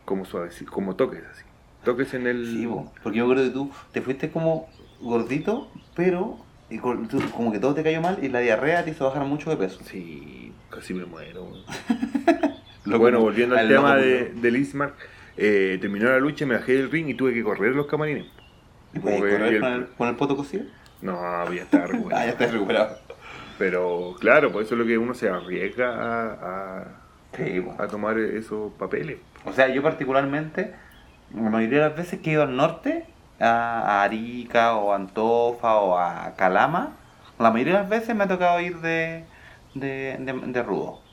como suave, como toques así. Toques en el. Sí, po, porque yo creo que tú te fuiste como gordito, pero y con- tú- como que todo te cayó mal y la diarrea te hizo bajar mucho de peso. Sí, casi me muero. Lo bueno, volviendo al al tema loco de, de Lismark, eh, terminó la lucha, me bajé del ring y tuve que correr los camarines. ¿Y como que correr el- con el, con el poto cocido? No, voy a estar, weón. Ah, ya estás recuperado. Pero claro, por eso es lo que uno se arriesga a, a- Sí, po. a tomar esos papeles. O sea, yo particularmente, la mayoría de las veces que he ido al norte, a, a Arica o a Antofa o a Calama, la mayoría de las veces me ha tocado ir de, de, de, de rudo.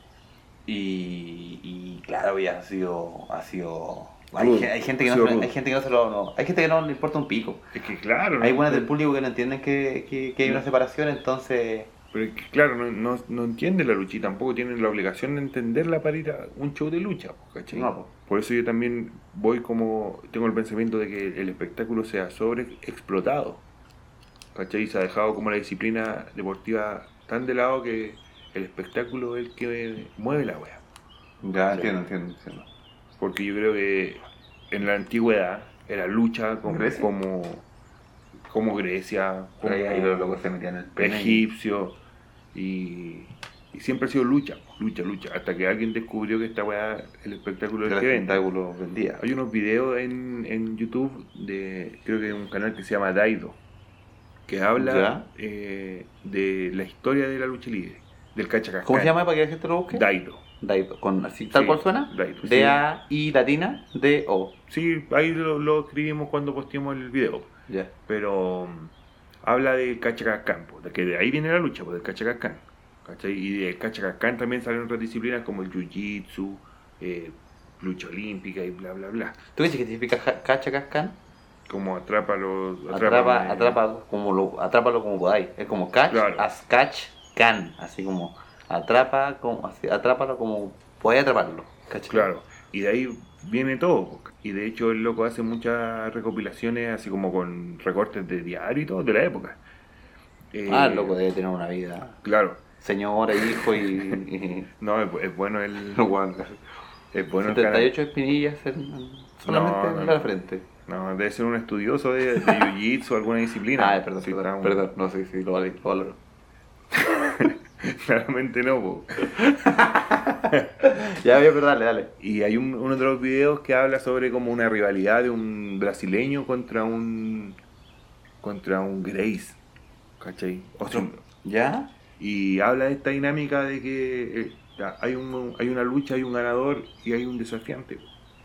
Y, y claro, ya ha sido... Ha sido hay, Rudo, ge- hay gente que no, hay gente que no se lo no, hay gente que no le importa un pico Es que claro, hay ¿no? buenas del público que no entienden que, que, que hay una separación entonces Pero es que, claro, no, no, no entiende la lucha y tampoco tienen la obligación de entenderla para ir a un show de lucha, ¿cachai? No, po. Por eso yo también voy como, tengo el pensamiento de que el espectáculo sea sobreexplotado, ¿cachai? Se ha dejado como la disciplina deportiva tan de lado que el espectáculo es el que mueve la wea. ya entiendo entiendo entiendo Porque yo creo que en la antigüedad era lucha como ¿Grecia? como, como Grecia, como ahí, ahí los locos se metían el pene egipcio y, y siempre ha sido lucha, lucha, lucha, hasta que alguien descubrió que esta weá, el espectáculo del que vende. espectáculo vendía Hay unos videos en, en YouTube de, creo que un canal que se llama Daido, que habla eh, de la historia de la lucha libre, del cachacascán. ¿Cómo se llama para que la gente lo busque? Daido. Daido, con así tal Sí, cual suena. Daido, sí. D-A-I latina, D-O. Sí, ahí lo, lo escribimos cuando posteamos el video. Ya. pero mm, habla de Cachacascán, de que de ahí viene la lucha, pues del Cachacascán. ¿cachai? Y del Cachacascán también salen otras disciplinas como el Jiu-Jitsu, eh, lucha olímpica y bla, bla, bla. ¿Tú dices que significa cachacascán? Como. Atrapa, eh, atrapa como lo, atrápalo como podáis. Es como catch, Claro. as catch, can. Así como atrapa, como, así, atrápalo como podáis atraparlo. ¿cachai? Claro, y de ahí viene todo. Y de hecho el loco hace muchas recopilaciones así como con recortes de diario y todo de la época. Eh, Ah, el loco debe tener una vida. Claro, Señora, hijo y. y no, es, es bueno el... Es bueno el canal. 78 espinillas en- solamente No, en no, la no. frente. No, debe ser un estudioso de, de jiu-jitsu o alguna disciplina. Ah, perdón, Sí, perdón. No sé si lo, lo valoro. Claramente no, po. Ya, pero dale, dale. Y hay un- uno de los videos que habla sobre como una rivalidad de un brasileño contra un contra un Grace. ¿Cachai? Otro- ¿Ya? Y habla de esta dinámica de que eh, hay, un, hay una lucha, hay un ganador y hay un desafiante.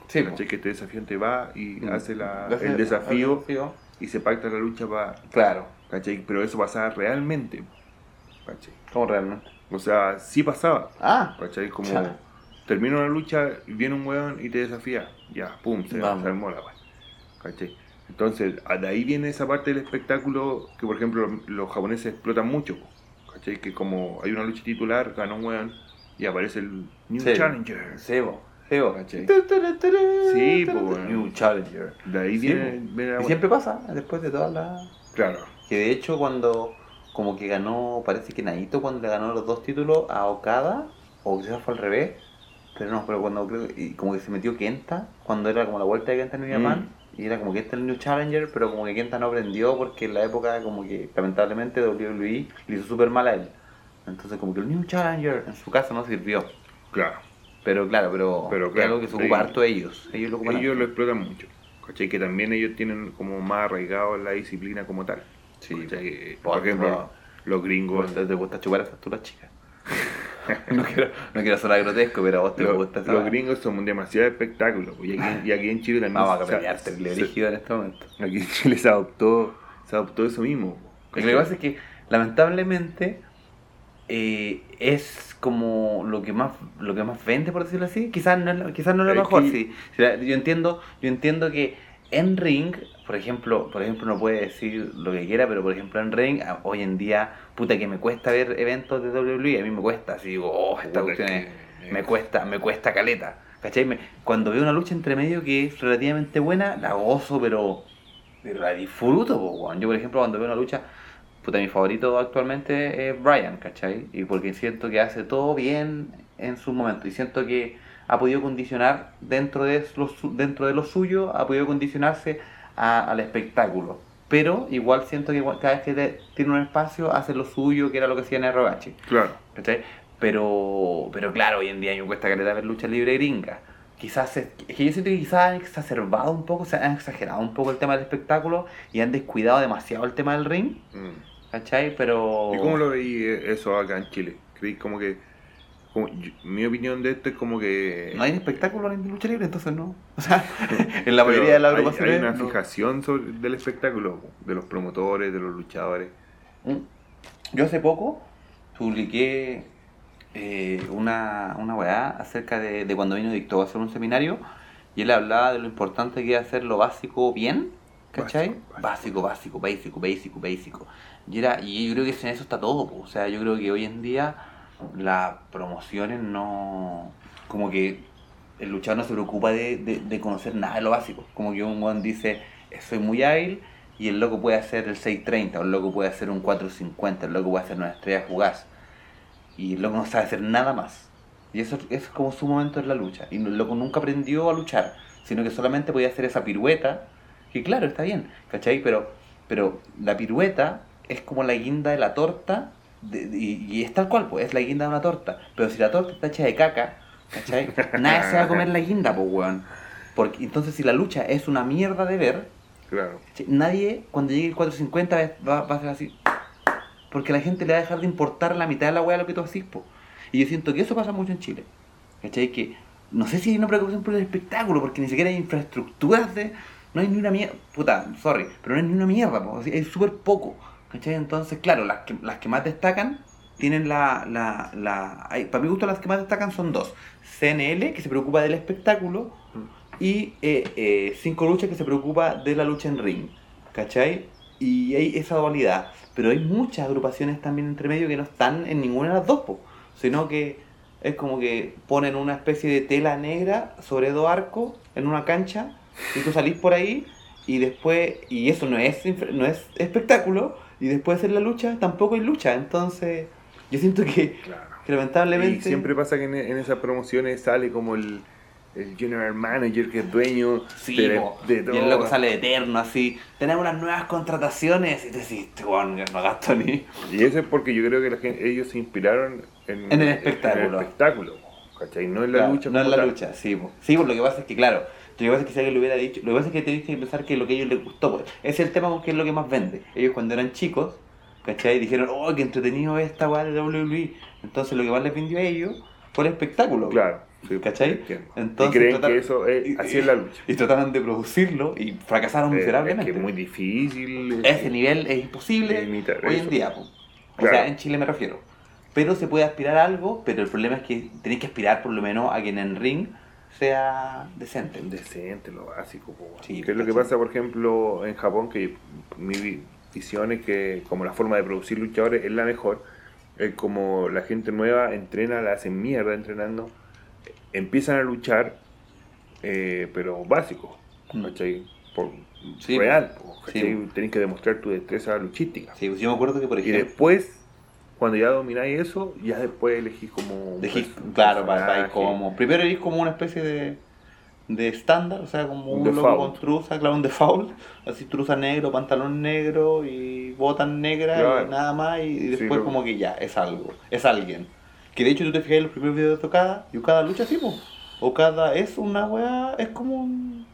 Sí. ¿Cachai? Que este desafiante va y Mm. hace la- Hace- el desafío el desafío. y se pacta la lucha para. Claro. ¿Cachai? Pero eso pasaba realmente. ¿Cachai? ¿Cómo realmente? O sea, sí pasaba. Ah, ¿Cachai? Como Ya. termina una lucha, viene un weón y te desafía. Ya, pum, se, se armó la. ¿Cachai? Entonces, de ahí viene esa parte del espectáculo que, por ejemplo, los, los japoneses explotan mucho. ¿Cachai? Que como hay una lucha titular, gana un weón y aparece el New Sí. Challenger. Sí, po. ¿Cachai? Sí, bueno. New Challenger. De ahí Sí, viene, po. viene la Y siempre pasa, después de todas las... Claro. Que de hecho cuando como que ganó, parece que Naito cuando le ganó los dos títulos a Okada, o quizás fue al revés, pero no, pero cuando creo y como que se metió Kenta, cuando era como la vuelta de Kenta en New Mm. Japan, y era como Kenta el New Challenger, pero como que Kenta no aprendió porque en la época como que lamentablemente WWE le hizo súper mal a él. Entonces como que el New Challenger en su casa no sirvió. Claro. Pero claro, pero, Pero es algo que se ocupa harto ellos. Ellos lo ocupan Ellos lo harto. explotan mucho. ¿Cachai? Que también ellos tienen como más arraigado la disciplina como tal. Sí, ¿Cachai? po. Por ejemplo, los gringos. ¿Te, te gusta chupar esas tú las chicas? no, quiero, no quiero sonar grotesco, pero a vos te Los, gusta los gringos son demasiado espectáculos. pues, Y aquí, y aquí en Chile también. Vamos a pelear terrible en este momento. Aquí en Chile se adoptó, se adoptó eso mismo. Lo que pasa es que, lamentablemente, eh, es como lo que más lo que más vende, por decirlo así. Quizás no es lo, quizás no es lo Es mejor, que- sí. O yo entiendo, yo entiendo que en ring, por ejemplo, por ejemplo, no puede decir lo que quiera, pero por ejemplo en ring, a- hoy en día, puta que me cuesta ver eventos de WWE, a mí me cuesta, así digo, oh, esta cuestión es me cuesta, me cuesta caleta. ¿Cachai? Me- cuando veo una lucha entre medio que es relativamente buena, la gozo, pero, pero la disfruto, po. Yo, por ejemplo, cuando veo una lucha, puta, mi favorito actualmente es Brian, ¿cachai? Y porque siento que hace todo bien en su momento. Y siento que ha podido condicionar dentro de dentro de lo suyo, ha podido condicionarse a- al espectáculo. Pero igual siento que cada vez que tiene un espacio hace lo suyo, que era lo que hacía en Rogachi. Claro. ¿cachai? Pero, pero claro, hoy en día me cuesta caleta ver lucha libre gringa. Quizás, es, que yo siento que quizás han exacerbado un poco, se han exagerado un poco el tema del espectáculo y han descuidado demasiado el tema del ring, Mm. ¿cachai? Pero... ¿Y cómo lo veí eso acá en Chile? ¿Creí como que.? Como- yo- mi opinión de esto es como que. No hay espectáculo en lucha libre, entonces no. O sea, en la mayoría de las agrupaciones... Hay una no. fijación sobre, del espectáculo, de los promotores, de los luchadores. Mm. Yo hace poco publiqué eh, una, una weá acerca de, de cuando vino Dicto a hacer un seminario y él hablaba de lo importante que es hacer lo básico bien, ¿cachai? Básico, Básico, básico, básico, básico, básico. Y, era, y yo creo que en eso está todo, po. o sea, yo creo que hoy en día las promociones no... como que el luchador no se preocupa de, de- conocer nada de lo básico. Como que un weón dice, "Eh, soy muy ágil y el loco puede hacer el 630, o el loco puede hacer un 450, el loco puede hacer una estrella fugaz. Y el loco no sabe hacer nada más. Y eso, eso es como su momento en la lucha. Y el loco nunca aprendió a luchar, sino que solamente podía hacer esa pirueta, que claro, está bien, ¿cachai? Pero, pero la pirueta es como la guinda de la torta, de- de- y, es tal cual, pues, es la guinda de una torta. Pero si la torta está hecha de caca, ¿cachai? Nadie se va a comer la guinda, pues, weón. Porque, entonces, si la lucha es una mierda de ver, Claro. Nadie, cuando llegue el 450, va, va a ser así. Porque la gente le va a dejar de importar la mitad de la weá lo que tú haces, po. Y yo siento que eso pasa mucho en Chile. ¿Cachai? Que no sé si hay una preocupación por el espectáculo, porque ni siquiera hay infraestructuras de. No hay ni una mierda. Puta, sorry, pero no hay ni una mierda, po. Es súper poco. ¿Cachai? Entonces, claro, las que, las que más destacan tienen la. la, la para mi gusto, las que más destacan son dos: CNL, que se preocupa del espectáculo, y eh, eh, Cinco Luchas que se preocupa de la lucha en ring, ¿cachai? Y hay esa dualidad. Pero hay muchas agrupaciones también entre medio que no están en ninguna de las dos, sino que es como que ponen una especie de tela negra sobre dos arcos en una cancha y tú salís por ahí y después, y eso no es, no es espectáculo, y después en la lucha tampoco hay lucha. Entonces, yo siento que, Claro. que lamentablemente... Y siempre pasa que en, en esas promociones sale como el, el general manager que es dueño Sí, de, po. de y el todo. loco sale eterno así. Tenemos unas nuevas contrataciones y te decís, "Este weón, no gasto ni. Y eso es porque yo creo que la gente, ellos se inspiraron en, En el espectáculo. en el espectáculo, ¿Cachai? No en la Claro, lucha. No en la tal. lucha, sí, po. Sí, pues lo que pasa es que, claro, lo que pasa es que si alguien lo hubiera dicho, lo que pasa es que tenéis que pensar que lo que a ellos les gustó, pues. Es el tema con que es lo que más vende. Ellos cuando eran chicos, ¿cachai? Dijeron, oh, qué entretenido es esta weá de WWE. Entonces lo que más les vendió a ellos fue el espectáculo. Claro. sí, ¿Cachai? entiendo. Entonces, y creen que eso es, así es la lucha. Y trataron de producirlo y fracasaron Eh, es miserablemente. que es muy difícil. Ese nivel es imposible Imitar hoy eso. en día, po. o Claro. sea, en Chile me refiero. Pero se puede aspirar a algo, pero el problema es que tenéis que aspirar por lo menos a que en el ring sea decente. Decente, lo básico. Sí, ¿Qué es lo que pasa, por ejemplo, en Japón? Que mi vi- visión es que como la forma de producir luchadores es la mejor. Es como la gente nueva entrena, la hacen mierda entrenando. Empiezan a luchar, eh, pero básico. Mm. Por, Sí, real. po. Tenés que demostrar tu destreza luchística. Sí, pues yo me acuerdo que, por Y ejemplo, después, cuando ya domináis eso, ya después elegís como. un claro, para, como. Primero eres como una especie de. de estándar, o sea, como Un un loco con truza, claro, un default. Así truza negro, pantalón negro y botas negras Claro. y nada más. Y, Sí, después, lo- como que ya, es algo, es alguien. Que de hecho, tú te fijas en los primeros videos de Okada y Okada lucha así, pues. Okada es una weá, es como un,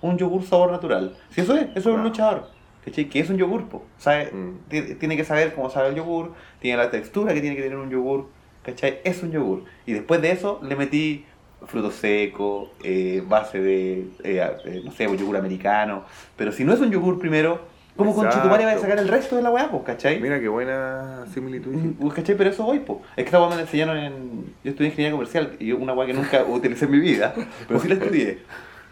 un yogur sabor natural. Si eso es, eso es un Claro. luchador. ¿Cachai? Que es un yogur, po. Sabe, Mm. ti- tiene que saber cómo sabe el yogur, tiene la textura que tiene que tener un yogur, ¿cachai? Es un yogur. Y después de eso le metí frutos secos, eh, base de, eh, eh, no sé, yogur americano. Pero si no es un yogur primero, ¿cómo con Exacto. Chetumare va a sacar el resto de la weá, po, ¿cachai? Mira qué buena similitud. Mm, ¿Cachai? Pero eso voy, po. Es que esta weá me la enseñaron en. Yo estudié ingeniería comercial y una weá que nunca utilicé en mi vida, pero sí la estudié.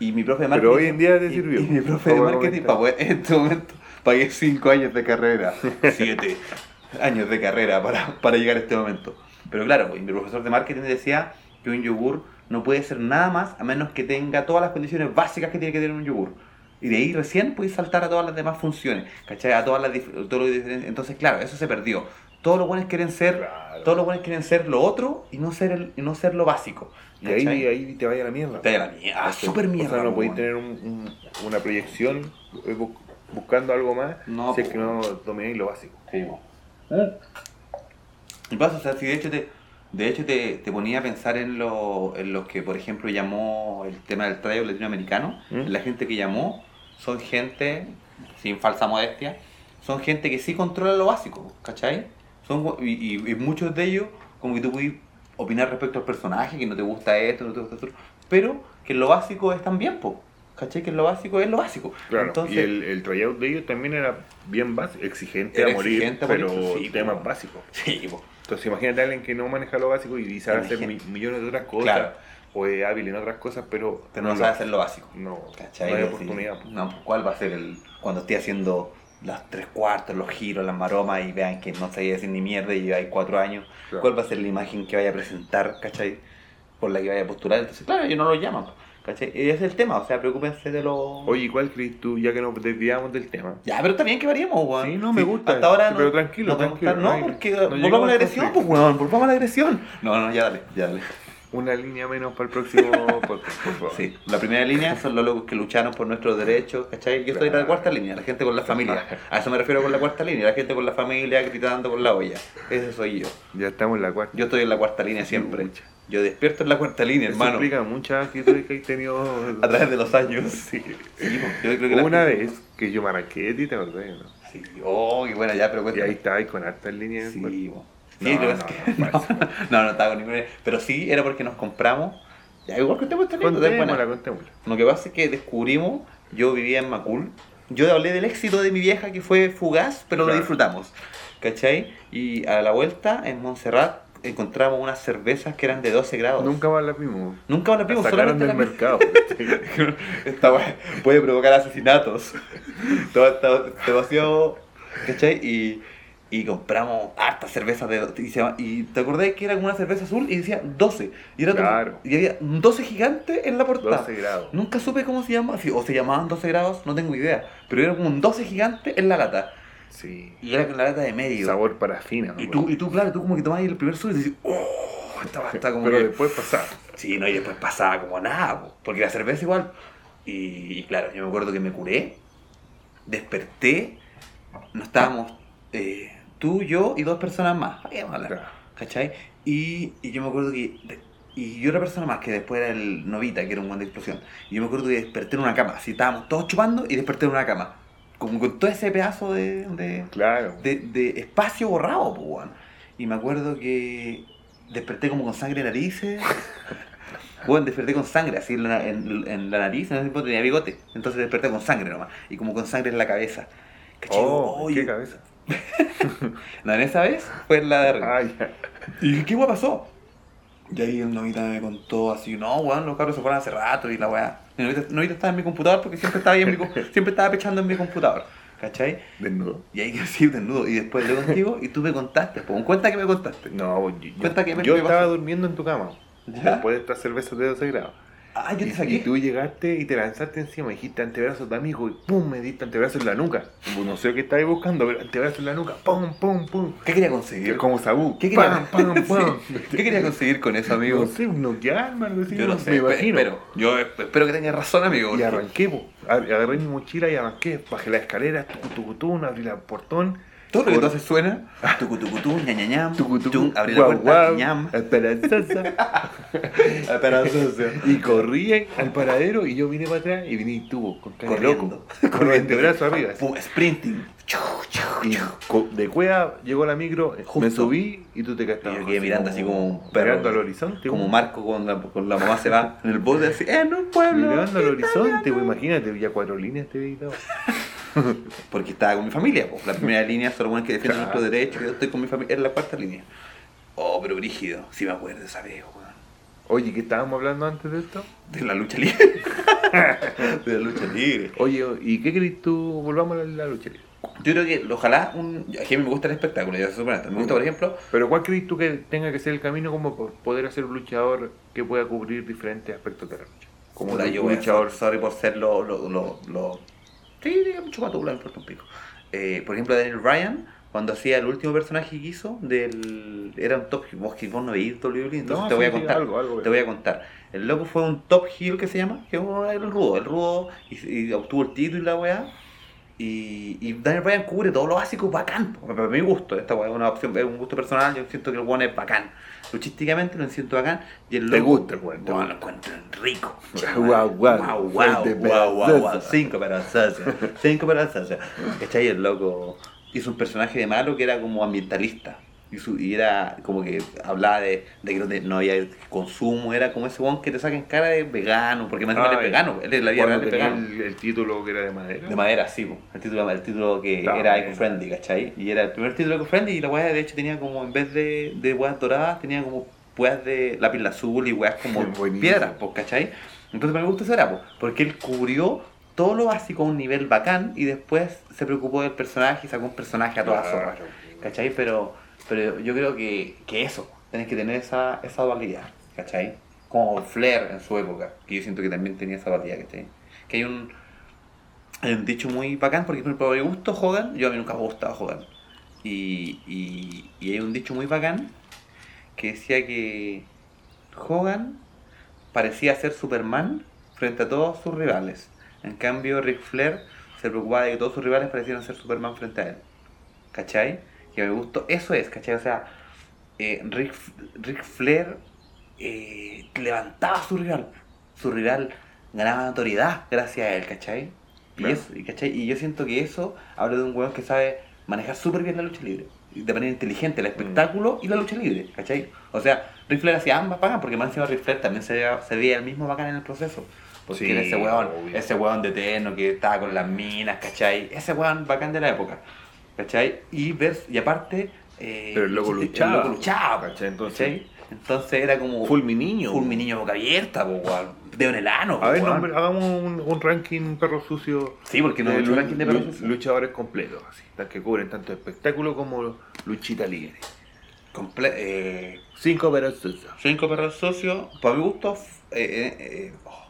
Y mi profe de marketing. Pero hoy en día te sirvió. Y, mi profe de marketing, para poder, en este momento, pagué 5 años de carrera. 7 años de carrera para, para llegar a este momento. Pero claro, y mi profesor de marketing decía que un yogur no puede ser nada más a menos que tenga todas las condiciones básicas que tiene que tener un yogur. Y de ahí recién puedes saltar a todas las demás funciones, ¿cachai? A todas las todo. Entonces, claro, eso se perdió. Todos los buenos quieren ser, Claro. todos los buenos quieren ser lo otro y no ser el, y no ser lo básico. Y ahí, ahí te vaya la mierda. Te vaya la mierda, ah, súper mierda, O sea, no po, podéis tener un- un- una proyección eh, buscando algo más No, si es que no domináis lo básico. Sí, po. Y pasa, o sea, si de hecho te, de hecho te, te ponía a pensar en lo, en lo que, por ejemplo, llamó el tema del tryout latinoamericano. ¿Mm? La gente que llamó son gente, sin falsa modestia, son gente que sí controla lo básico, ¿cachai? Son, y, y- y muchos de ellos, como que tú puedes opinar respecto al personaje, que no te gusta esto, no te gusta esto, pero que lo básico es también, po, ¿cachai? Que lo básico es lo básico. Claro, Entonces, y el, el tryout de ellos también era bien básico, exigente Era a morir, exigente a pero sí, temas po. básicos. sí, po. Entonces imagínate a alguien que no maneja lo básico y sabe hacer mi- millones de otras cosas, Claro. o es hábil en otras cosas, pero, pero no sabe hacer lo básico. No, ¿Cachai? no hay oportunidad. po. No, pues, ¿cuál va a ser el. cuando esté haciendo las tres cuartos, los giros, las maromas y vean que no sabía decir ni mierda y hay cuatro años? Claro. ¿Cuál va a ser la imagen que vaya a presentar, ¿cachai? Por la que vaya a postular. Entonces, claro, ellos no lo llaman, ¿cachai? Y ese es el tema, o sea, preocúpense de lo. Oye, ¿y ¿cuál crees tú, ya que nos desviamos del tema? Ya, pero bien que variemos, weón. Sí, no, me gusta. Hasta ahora Sí, no. pero tranquilo, no tranquilo, estar- no porque volvamos a la agresión, pues, weón. Volvamos a la agresión. No, no, ya dale, ya dale. Una línea menos para el próximo podcast, por favor. Sí, la primera línea son los locos que lucharon por nuestros derechos, ¿cachai? Yo soy la Claro. cuarta línea, la gente con la familia. A eso me refiero con la cuarta línea, la gente con la familia gritando con la olla. Ese soy yo. Ya estamos en la cuarta. Yo estoy en la cuarta línea siempre. Yo despierto en la cuarta línea, Eso hermano. explica muchas actitudes que hay tenido. A través de los años. Sí. Sí, pues, yo creo que la- Una vez que yo de ti, ¿te acordás? No? Sí, oh, qué buena ya, pero Y cuéntame. ahí estaba ahí con hartas líneas. Sí, No, pero es no, que- no, no, no, no estaba con ninguna. Pero sí, era porque nos compramos. Ya, igual contemos esta anécdota. Contémosla. Lo que pasa es que descubrimos, yo vivía en Macul, yo hablé del éxito de mi vieja que fue fugaz, pero lo Claro. disfrutamos, ¿cachai? Y a la vuelta, en Montserrat, encontramos unas cervezas que eran de 12 grados. Nunca más la vimos. Nunca las La vimos, sacaron solamente del la- mercado. Esta puede provocar asesinatos. Todo está demasiado. ¿Cachai? Y, y compramos hartas cervezas de. Y, se y te acordás que era como una cerveza azul y decía 12. Y, era como- Claro. y había un 12 gigante en la portada. 12 grados. Nunca supe cómo se llama, o se llamaban 12 grados, no tengo idea. Pero era como un 12 gigante en la lata. Sí. Y era con la lata de medio. Sabor parafina. Y ¿no? tú, y tú, claro, tú como que tomabas el primer sur y decís, oh, esta va está como. Pero que- después pasaba. Sí, no, y después pasaba como nada, po, porque la cerveza igual. Y, y claro, yo me acuerdo que me curé, desperté, no estábamos eh, tú, yo y dos personas más. Habíamos hablar, Claro. ¿cachai? Y, y yo me acuerdo que de- y yo otra persona más, que después era el Novita, que era un buen de explosión. Y yo me acuerdo que desperté en una cama, así estábamos todos chupando y desperté en una cama. Como con todo ese pedazo de, de, Claro. de, de espacio borrado, pues. Y me acuerdo que desperté como con sangre en narices. Bueno, desperté con sangre así en la, en, en la nariz, en ese tiempo tenía bigote. Entonces desperté con sangre nomás. Y como con sangre en la cabeza. ¿Cachai? Oh, qué cabeza. No, en esa vez fue en la de arriba. Ya. Y dije, ¿qué weá pasó? Y ahí el novita me contó así, no, weón, los cabros se fueron hace rato y la weá. El novita, novita estaba en mi computador porque siempre estaba ahí en mi, siempre estaba pechando en mi computador. ¿Cachai? Desnudo. Y ahí así desnudo. Y después hablé contigo y tú me contaste. Pues, cuenta que me contaste. No, yo, Cuenta que me- yo me estaba pasó. durmiendo en tu cama. ¿Ya? Después de estas cervezas de 12 grados. Ah, yo Y, te saqué. y tú llegaste y te lanzaste encima, dijiste antebrazos de amigo y pum, me diste antebrazos en la nuca. Pues No sé qué estabas buscando, pero antebrazos en la nuca, pum, pum, pum. ¿Qué quería Que conseguir? como Sabu. ¿Qué quería, Pam, pam, pam. ¿Qué quería conseguir con eso, amigo? No sé, un noquear, algo así. Yo no sé, me imagino. pero yo espero que tengas razón, amigo. Y arranqué, po. Ar- agarré mi mochila y arranqué, bajé la escalera, tucutucutún, abrí el portón. Todo lo que tú haces suena. Tucutucutú, ñañañam. tucutucu, tum, Abrí la puerta, ñam. esperanzosa. y corrí al paradero y yo vine para atrás y vine y tuvo con cara loco. Con el antebrazo arriba. Pum, Sprinting. Y de cueva llegó la micro, me Justo. subí y tú te quedaste Y yo quedé mirando así como un perro. Mirando al horizonte. Como Marco cuando la, cuando la mamá se va en el bote así, en un pueblo. Mirando al horizonte, pues imagínate, ya cuatro líneas te veía todo. Porque estaba con mi familia, pues. La primera línea son los que defienden Claro. nuestros derechos. Yo estoy con mi familia. Es la cuarta línea. Oh, pero brígido. Sí me acuerdo esa vez, weón. Oye, ¿qué estábamos hablando antes de esto? De la lucha libre. de la lucha libre. Oye, ¿y qué crees tú? Volvamos a la lucha libre. Yo creo que ojalá un. A mí me gusta el espectáculo, yo soy súper honesto. Me gusta, por ejemplo, Pero ¿cuál crees tú que tenga que ser el camino como por poder hacer un luchador que pueda cubrir diferentes aspectos de la lucha? Como un yo luchador. sorry por ser lo, lo, lo, lo- sí, digamos chupatula, me importa un pico. Eh, por ejemplo, Daniel Bryan, cuando hacía el último personaje que hizo, del, era un top heel, vos vos no veís WWE, entonces No, te voy a contar. algo, algo, te voy a contar. El loco fue un top heel que se llama, que era el rudo, el rudo, y, y obtuvo el título y la weá. Y, y Daniel Bryan cubre todo lo básico bacán, para mi gusto, esta es una opción, es un gusto personal, yo siento que el weón es bacán. Luchísticamente lo siento bacán. Y el Te loco, gusta el weón, lo encuentro rico. Guau, guau, Guau, fuerte guau, guau, guau, guau. pedazoso. Cinco para Sasha. Cinco para Sasha. ¿Cachai? El loco hizo un personaje de malo que era como ambientalista. Y, su- y era como que hablaba de, de que no, te- no había consumo, era como ese weón que te saca en cara de vegano, porque más Ah, es vegano, él es la vida real es vegano. el, el título que era de madera. De madera, sí, po. el título, el título que era eco-friendly, ¿cachai? Y era el primer título eco-friendly y la weá de hecho tenía como, en vez de, de weas doradas, tenía como weas de lápiz azul y weas como piedras, pues, ¿cachai? Entonces me gusta eso era, po, porque él cubrió todo lo básico a un nivel bacán y después se preocupó del personaje y sacó un personaje a toda Claro. zorra, ¿cachai? Pero, pero yo creo que, que eso, tenés que tener esa, esa dualidad, ¿cachai? Como Flair en su época, que yo siento que también tenía esa dualidad, ¿cachai? Que hay un, hay un dicho muy bacán, porque por ejemplo, mi gusto Hogan, yo a mí nunca me ha gustado Hogan. Y, y, y hay un dicho muy bacán que decía que Hogan parecía ser Superman frente a todos sus rivales. En cambio, Ric Flair se preocupaba de que todos sus rivales parecieran ser Superman frente a él. ¿Cachai? Que me gustó. Eso es, ¿cachai? O sea, eh, Ric, Ric Flair eh, levantaba a su rival. Su rival ganaba notoriedad gracias a él, ¿cachai? Y, Claro. eso, y, ¿cachai? y yo siento que eso habla de un weón que sabe manejar súper bien la lucha libre. De manera inteligente, el espectáculo y la lucha libre, ¿cachai? O sea, Ric Flair hacía ambas bacán, porque más encima Ric Flair también se veía, se veía el mismo bacán en el proceso. Porque Sí, era ese weón, obvio. ese weón de terno que estaba con las minas, ¿cachai? Ese weón bacán de la época, ¿cachai? Y, ver, y aparte... eh, Pero el loco el luchaba, loco luchaba, ¿cachai? Entonces- ¿cachai? Entonces era como... Full mi niño. Full mi niño boca abierta, po. Dedo en el ano, A ver, hagamos un, un ranking perro sucio. Sí, porque no lu- ranking de perros sucios. luchadores completos, así, que cubren tanto espectáculo como luchita libre. Comple- eh, Cinco perros sucios. cinco perros socios, para mi gusto, eh, eh, eh, oh.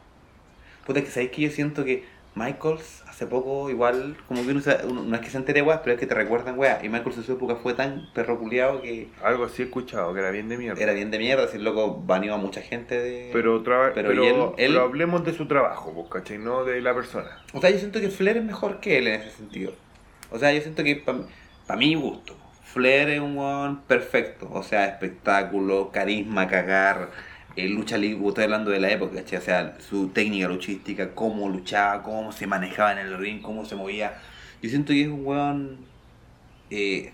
puta que sabéis que yo siento que Michaels hace poco igual, como que uno, se- uno- no es que se entere weas, pero es que te recuerdan weas, y Michaels en su época fue tan perro culiado que Algo así he escuchado, que era bien de mierda. era bien de mierda, el loco baneó a mucha gente de... Pero, Pero pero, y él- él- pero hablemos de su trabajo, pues, ¿cachai? No de la persona. O sea, yo siento que Flair es mejor que él en ese sentido. O sea, yo siento que para mi gusto, Flair es un weón perfecto. O sea, espectáculo, carisma, cagar, el lucha libre, estoy hablando de la época. O sea, su técnica luchística, cómo luchaba, cómo se manejaba en el ring, cómo se movía. Yo siento que es un weón. Eh,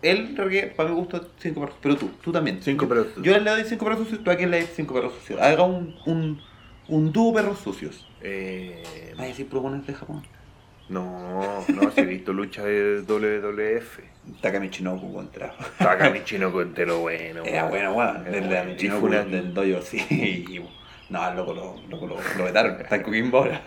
él, creo que para mi gusto, 5 perros. Pero tú, tú también. Cinco perros sucios. Yo le doy 5 perros sucios, tú a quién le das 5 perros sucios. Haga un, un, un dúo perros sucios. Eh, ¿Vas a decir propones de Japón? No, no, si he visto lucha de WWF. Takami Shinobu contra. Saca mi chino entero bueno. Era bueno, bueno. de Y Shinobu fue una- del dojo, sí. No, loco lo, loco lo, lo vetaron. Está en Coquimbo ahora.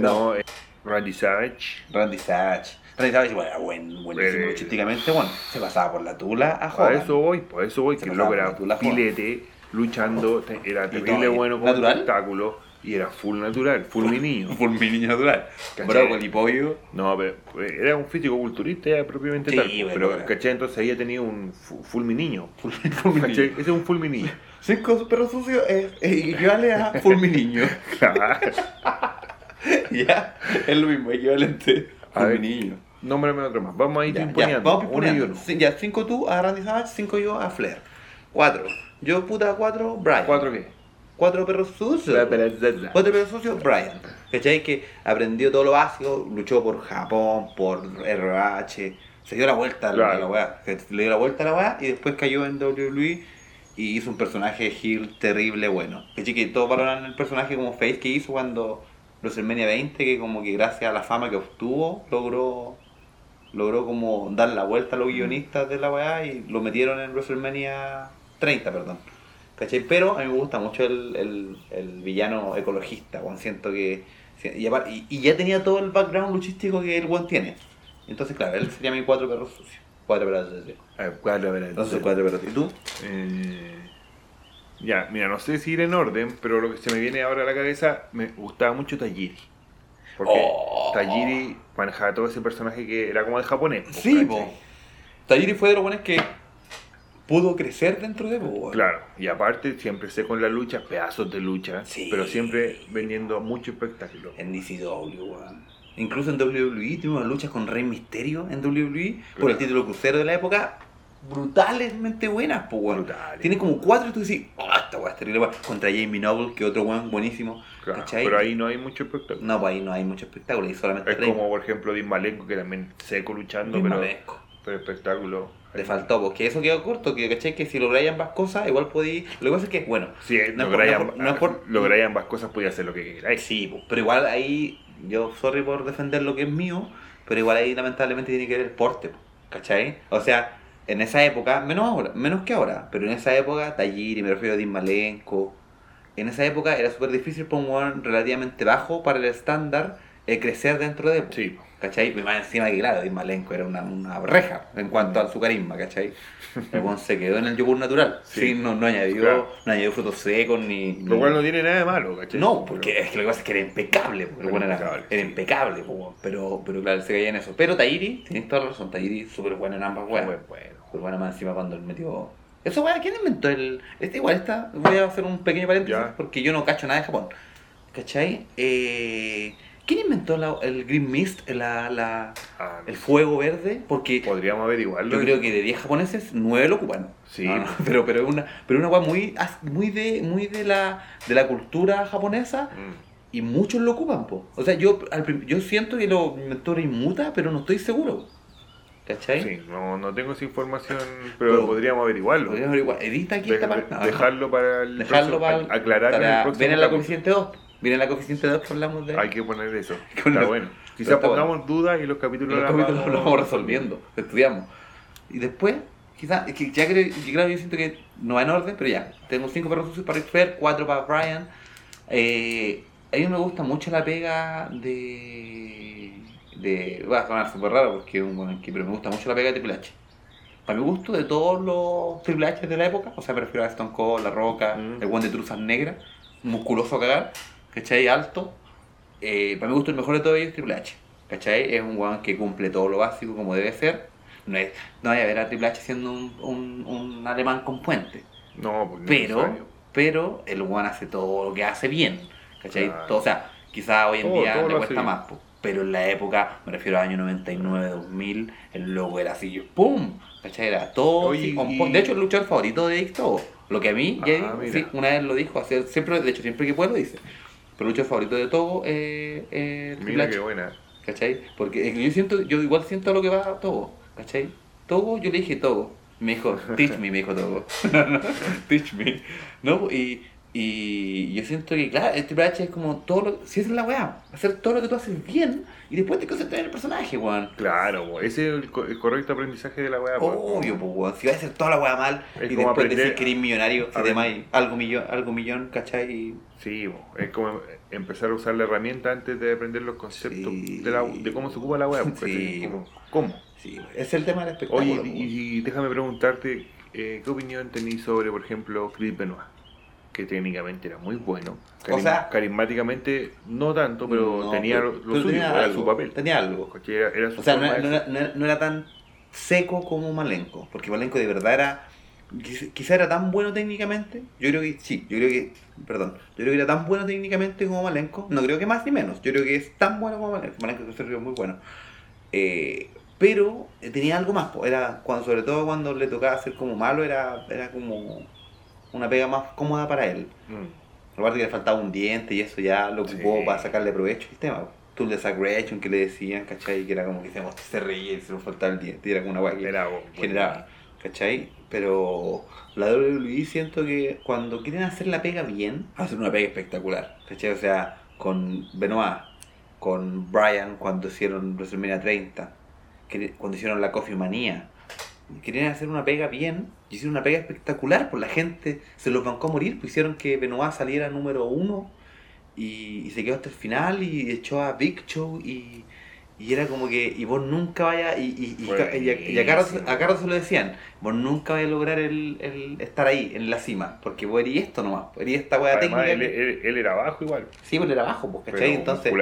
No, eh, Randy Savage. Randy Savage. Randy Savage, era buen, buenísimo Eh. luchísticamente, bueno. Se pasaba por la tula a A Hogan. eso voy, por eso voy, que loco por era filete, luchando, era terrible bueno como espectáculo y era full natural, full mi niño. Por mi niño natural. Brócoli, pollo. No, pero eh, era un físico culturista propiamente Sí, tal. bueno, pero, era. ¿cachai? Entonces ahí tenía un fu- full mi niño. Full, full. Ese es un full mi niño. Cinco perros sucios es, equivale a full mi niño. ya, es lo mismo, equivalente A ver. mi niño. Nómbrame otro más. Vamos a ir imponiendo. vamos uno y uno. Ya, cinco tú a Randy Savage, cinco yo a Flair. Cuatro. Yo, puta, cuatro, Brian. ¿Cuatro qué? Cuatro perros sucios. Cuatro perros sucios, Brian. ¿Cachai? Que aprendió todo lo básico, luchó por Japón, por RH, se dio la vuelta a la, Claro. a la weá. Le dio la vuelta a la weá y después cayó en WWE y hizo un personaje heel terrible bueno. ¿Cachai? Que todos valoran el personaje como face que hizo cuando WrestleMania 20, que como que gracias a la fama que obtuvo, logró logró como dar la vuelta a los guionistas de la weá y lo metieron en WrestleMania 30, perdón. ¿Cachai? Pero a mí me gusta mucho el, el, el villano ecologista, weón. Siento que. Y, y- ya tenía todo el background luchístico que el weón tiene. Entonces, claro, él sería mi cuatro perros sucios. Cuatro perros sucios. Cuatro, ver, Entonces, cuatro perros. ¿Y tú? Eh, ya, mira, no sé si ir en orden, pero lo que se me viene ahora a la cabeza, me gustaba mucho Tajiri. Porque Oh. Tajiri manejaba todo ese personaje que era como de japonés. po, Sí, po. Tajiri fue de los buenos que pudo crecer dentro de weón. Claro, y aparte siempre sé con la lucha, pedazos de lucha, Sí. pero siempre vendiendo mucho espectáculo. En DCW, weón. Incluso en WWE tuvimos luchas con Rey Misterio en WWE por el título crucero de la época. Brutalmente buenas, pues, weón. Brutales. Tiene como cuatro y tú decís, oh, esta weá es terrible, weón. Contra Jamie Noble, que otro weón buenísimo. Claro, ¿cachai? pero ahí no hay mucho espectáculo. No, pues ahí no hay mucho espectáculo, y solamente Es Rey. como, por ejemplo, Dean Malenko, que también seco luchando, Mismo pero, pero espectáculo. Le faltó, porque eso quedó corto, que cachai que si lográis ambas cosas, igual podéis. Lo que pasa es que, bueno, Sí, No por- lográis no por- no es por- lográis ambas cosas, podía hacer lo que queráis. sí, po, pero igual ahí, yo sorry por defender lo que es mío, pero igual ahí lamentablemente tiene que ver el porte, po, ¿cachai? O sea, en esa época, menos ahora, menos que ahora, pero en esa época, Tajiri, me refiero a Dean Malenko, en esa época era súper difícil para un relativamente bajo para el estándar eh, crecer dentro de. Sí. ¿Cachai? Y más encima que claro, Malenko era una, una reja en cuanto a su carisma, ¿cachai? El weón se quedó en el yogur natural. Sí, Sí. no, no añadió, Claro. no añadió frutos secos ni. Lo ni- cual no tiene nada de malo, ¿cachai? no, porque es que lo que pasa es que era impecable. po, el Era era, impecable, era sí. impecable, po, pero, pero claro, se caía en eso. Pero Tairi, tienes toda la razón, Tairi súper bueno en ambas Bueno, weas. bueno. Súper buena más encima cuando él metió. Eso, weón, ¿quién inventó el.? Este igual está. Voy a hacer un pequeño paréntesis Ya. porque yo no cacho nada de Japón. ¿Cachai? Eh, ¿Quién inventó la- el Green Mist, la, la, Ah, el fuego verde? Porque Podríamos averiguarlo. yo creo que de 10 japoneses, 9 lo ocupan. Sí. No, no, pero, pero es una, pero una muy, muy, de, muy de, la, de la cultura japonesa Mm. y muchos lo ocupan, po. O sea, yo, al yo siento que lo inventó Inmuta, pero no estoy seguro. ¿Cachai? Sí, no, no tengo esa información, pero, Pero- podríamos averiguarlo. Podríamos averiguar. Edita aquí De- esta de- parte. No, dejarlo para el dejarlo próximo- para, aclararlo en el para- próximo Viene la capítulo. coeficiente 2. Viene la coeficiente 2 que hablamos de. Hay que poner eso. Está bueno. Quizás pongamos dudas y los capítulos, los capítulos lo vamos resolviendo, estudiamos. Y después, quizás, es que ya creo, yo, yo siento que no va en orden, pero ya. Tengo 5 perros sucios para Flair, 4 para Brian. Eh, a mí me gusta mucho la pega de. de va a sonar súper raro porque es un buen equipo, pero me gusta mucho la pega de Triple H. Para mi gusto, de todos los Triple H de la época, o sea, me refiero a Stone Cold, La Roca, Mm. el guante de truzas negras, musculoso a cagar, ¿cachai? Alto. Eh, para mi gusto, el mejor de todos ellos es Triple H. ¿Cachai? Es un weón que cumple todo lo básico como debe ser. No, es, no vaya a ver a Triple H siendo un, un, un alemán con puente. No, pues Pero, pero el weón hace todo lo que hace bien. ¿Cachai? Claro. Todo- o sea, quizá hoy en Todo- día todo le cuesta más. po. Pero en la época, me refiero a año 99, 2000, el logo era así, ¡pum! ¿Cachai? Era todo. Oye, on y-. De hecho, el luchador favorito de Dick. Lo que a mí, Ah, ya digo, mira. sí, una vez lo dijo, siempre, de hecho, siempre que puede lo dice. Luchador favorito de Togo eh, Triple Mira qué buena. ¿Cachai? Porque es que yo siento, yo igual siento lo que va a Togo, ¿cachai? Togo, yo le dije Togo. Me dijo, teach me, me dijo Togo. teach me. ¿No? Y, y yo siento que, claro, Triple H es como todo lo. Si esa es la weá, hacer todo lo que tú haces bien y después te concentras en el personaje, weón. Claro, po, ese es el, co- el correcto aprendizaje de la weá. Obvio, pues, weón. Si vas a hacer toda la weá mal Es y después decir que eres millonario, si te algo millón, algo millón, ¿cachai? Sí, po, es como empezar a usar la herramienta antes de aprender los conceptos Sí. de, la- de cómo se ocupa la weá. Sí. Como, ¿Cómo? Sí, es el tema del espectáculo. Oye, y, y déjame preguntarte, eh, ¿qué opinión tenéis sobre, por ejemplo, Chris Benoit? Que técnicamente era muy bueno. O sea- carismáticamente no tanto, pero No, tenía pero- lo, pero suyo, tenía era algo, su papel. Tenía algo. Era, era su O sea, no, era, no tan seco como Malenko, porque Malenko de verdad era, quiz- quizá era tan bueno técnicamente, yo creo que sí, yo creo que, perdón, yo creo que era tan bueno técnicamente como Malenko, no creo que más ni menos, yo creo que es tan bueno como Malenko, Malenko es un muy bueno, Eh, pero tenía algo más, era cuando, sobre todo cuando le tocaba hacer como malo, era, era como una pega más cómoda para él. Mm. Aparte que le faltaba un diente y eso ya lo ocupó Sí. para sacarle provecho al tema. Tú de Zack Reaction que le decían, ¿cachai? Que era como que se, se reía y se le faltaba el diente. Y era como una guay que Era bueno. generaba, ¿cachai? Pero la WWE siento que cuando quieren hacer la pega bien, hacen una pega espectacular, ¿cachai? O sea, con Benoit, con Bryan cuando hicieron WrestleMania 30, que- cuando hicieron la Coffee Manía, querían hacer una pega bien y hicieron una pega espectacular, pues la gente se los bancó a morir, pues hicieron que Benoit saliera número uno y, y se quedó hasta el final y echó a Big Show y, y era como que, y vos nunca vayas, y, y, y, y a, y a Carlos, a Carlos se lo decían, vos nunca vayas a lograr el, el estar ahí, en la cima, porque vos eres esto nomás, eres esta weá técnica. él, él- él era bajo igual. Sí, pues él era bajo, pues, ¿cachai? Pero entonces,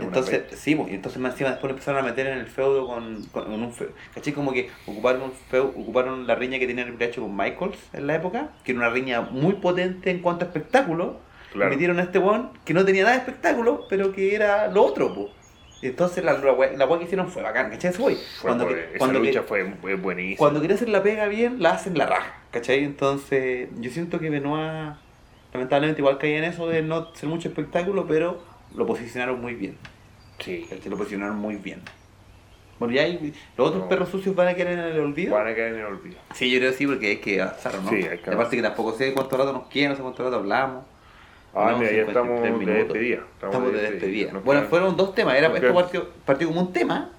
entonces sí, pues, y entonces más encima después lo empezaron a meter en el feudo con, con, con un feudo, ¿cachai? Como que ocuparon un feudo, ocuparon la riña que tenía el hecho con Michaels en la época, que era una riña muy potente en cuanto a espectáculo, Claro. metieron a este weón que no tenía nada de espectáculo, pero que era lo otro, pues. Entonces la, la, que hicieron fue bacán, ¿cachai? Eso. Fue Cuando, que- esa cuando, lucha fue, fue buenísima. cuando quiere hacer la pega bien, la hacen la raja, ¿cachai? Entonces, yo siento que Benoit, lamentablemente, igual caía en eso de no hacer mucho espectáculo, pero lo posicionaron muy bien. Sí. ¿cachai? Lo posicionaron muy bien. Bueno, ya hay, los otros No. perros sucios van a quedar en el olvido. Van a caer en el olvido. Sí, yo creo que sí, porque hay que avanzar, ¿no? Sí, hay que Y Aparte avanzar. que tampoco sé cuánto rato nos queda, no sé cuánto rato hablamos. Ah, No, mira, ya 53 estamos de despedida. Estamos de despedida. Nos Bueno, fueron dos temas. Era, esto partió, partió como un tema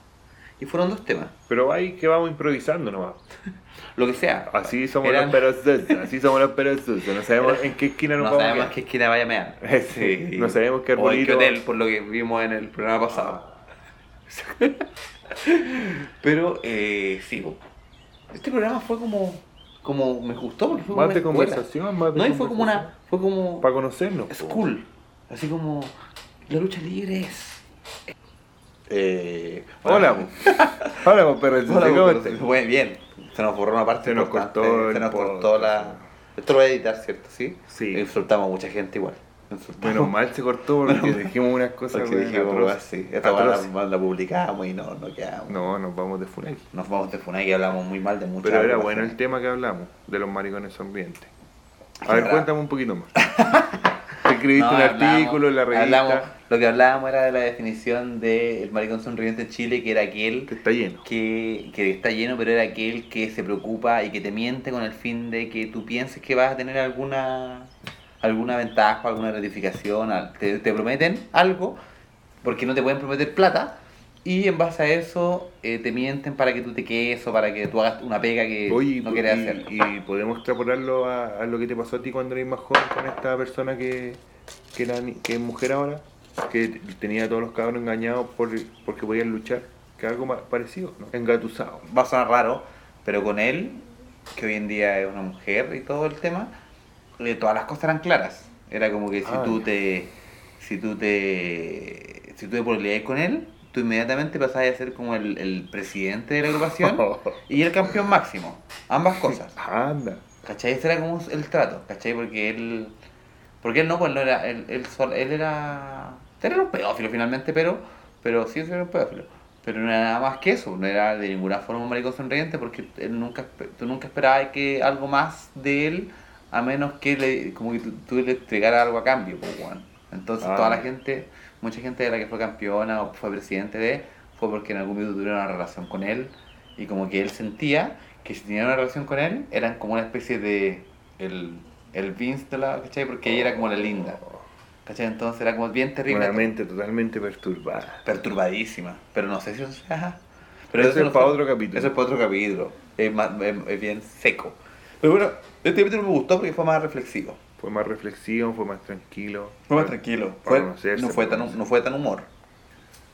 y fueron dos temas. Pero ahí que vamos improvisando nomás. Lo que sea. Así somos Eran- los perezosos. Así somos los perezosos. No sabemos Era- en qué esquina nos No vamos a sabemos quedar. qué esquina vaya a mear. Sí, no sabemos qué O en qué arbolito- hotel, por lo que vimos en el programa pasado. Pero, eh, sí, este programa fue como, como me gustó porque fue Más como de conversación, más de No, y fue como una, fue como Para conocernos. po. school, así como la lucha libre es. Eh, Hola. Hola, po, perezosos. Hola, fue bien. Se nos borró una parte Se nos cortó se nos cortó la. Esto lo voy a editar, ¿cierto? Sí. Sí. Insultamos a mucha gente igual. Menos mal se cortó porque dijimos unas cosas Porque weón, dijimos, así, esta la, la publicamos y no, no quedamos. No, nos vamos de Funaki. Nos vamos de Funai y hablamos muy mal de muchas Pero era bueno el tema que hablamos, de los maricones ambientes. A ver, cuéntame un poquito más. Te escribiste No, un hablamos- artículo en la revista hablamos- lo que hablábamos era de la definición del maricón sonriente en Chile, que era aquel que está lleno. que, que está lleno, pero era aquel que se preocupa y que te miente con el fin de que tú pienses que vas a tener alguna alguna ventaja, alguna gratificación, te, te prometen algo, porque no te pueden prometer plata, y en base a eso eh, te mienten para que tú te quedes o para que tú hagas una pega que Oye, no quieres hacer. y podemos extrapolarlo a, a lo que te pasó a ti cuando eres más joven con esta persona que, que, era, que es mujer ahora, que tenía a todos los cabros engañados por, porque podían luchar, que algo más parecido, ¿no? Engatusado. va a sonar raro, pero con él, que hoy en día es una mujer y todo el tema, eh, todas las cosas eran claras. Era como que si Ah, tú te. Si tú te. Si tú te peleas con él, tú inmediatamente pasas a ser como el, el presidente de la agrupación y el campeón máximo. Ambas cosas. Anda. ¿Cachai? Ese era como el trato, ¿cachai? Porque él. Porque él no, pues no era. Él, él, él era. Él era un pedófilo finalmente, pero pero sí era un pedófilo. Pero no era nada más que eso, no era de ninguna forma un maricón sonriente porque él nunca, tú nunca esperabas que algo más de él, a menos que le, como que tú, tú le entregaras algo a cambio, pues, weón. Entonces Ah. toda la gente, mucha gente de la que fue campeona o fue presidente de, fue porque en algún momento tuvieron una relación con él y como que él sentía que si tenían una relación con él, eran como una especie de el, el Vince de la, ¿cachai? Porque ella era como la linda, ¿cachai? Entonces era como bien terrible. Una mente totalmente perturbada. Perturbadísima, pero no sé si eso sea... Pero eso es no para fue- otro capítulo. Eso es para otro capítulo, es, más, es, es bien seco. Pero bueno, este capítulo me gustó porque fue más reflexivo. Fue más reflexivo, fue más tranquilo. Fue más tranquilo. Fue, no, fue tan, no fue tan humor.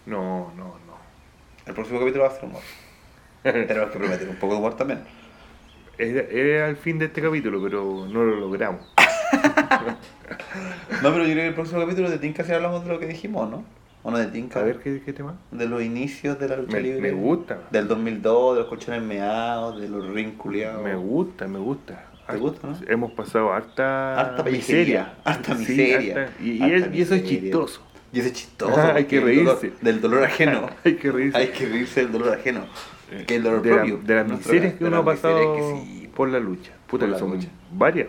No, no, no. El próximo capítulo va a ser humor. Tenemos que prometer un poco de humor también. Era, era el fin de este capítulo, pero no lo logramos. No, pero yo creo que el próximo capítulo de Tinka si hablamos de lo que dijimos, ¿no? ¿O no de Tinka? A ver qué, qué tema. De los inicios de la lucha Me, libre. me gusta. Del 2002, de los colchones meados, de los ring culiados. Me gusta, me gusta. ¿Te gusta, no? Hemos pasado harta, Harta pellejería, harta Sí, miseria. harta- y, eso es miseria. chistoso. Y eso es chistoso. Hay que dolor- reírse. del dolor ajeno. Hay que reírse. Hay que reírse del dolor ajeno. Que el dolor de, la- propio. de las Nuestro- miserias que uno ha pasado que sí, por la lucha. Puta, Por la son lucha. varias.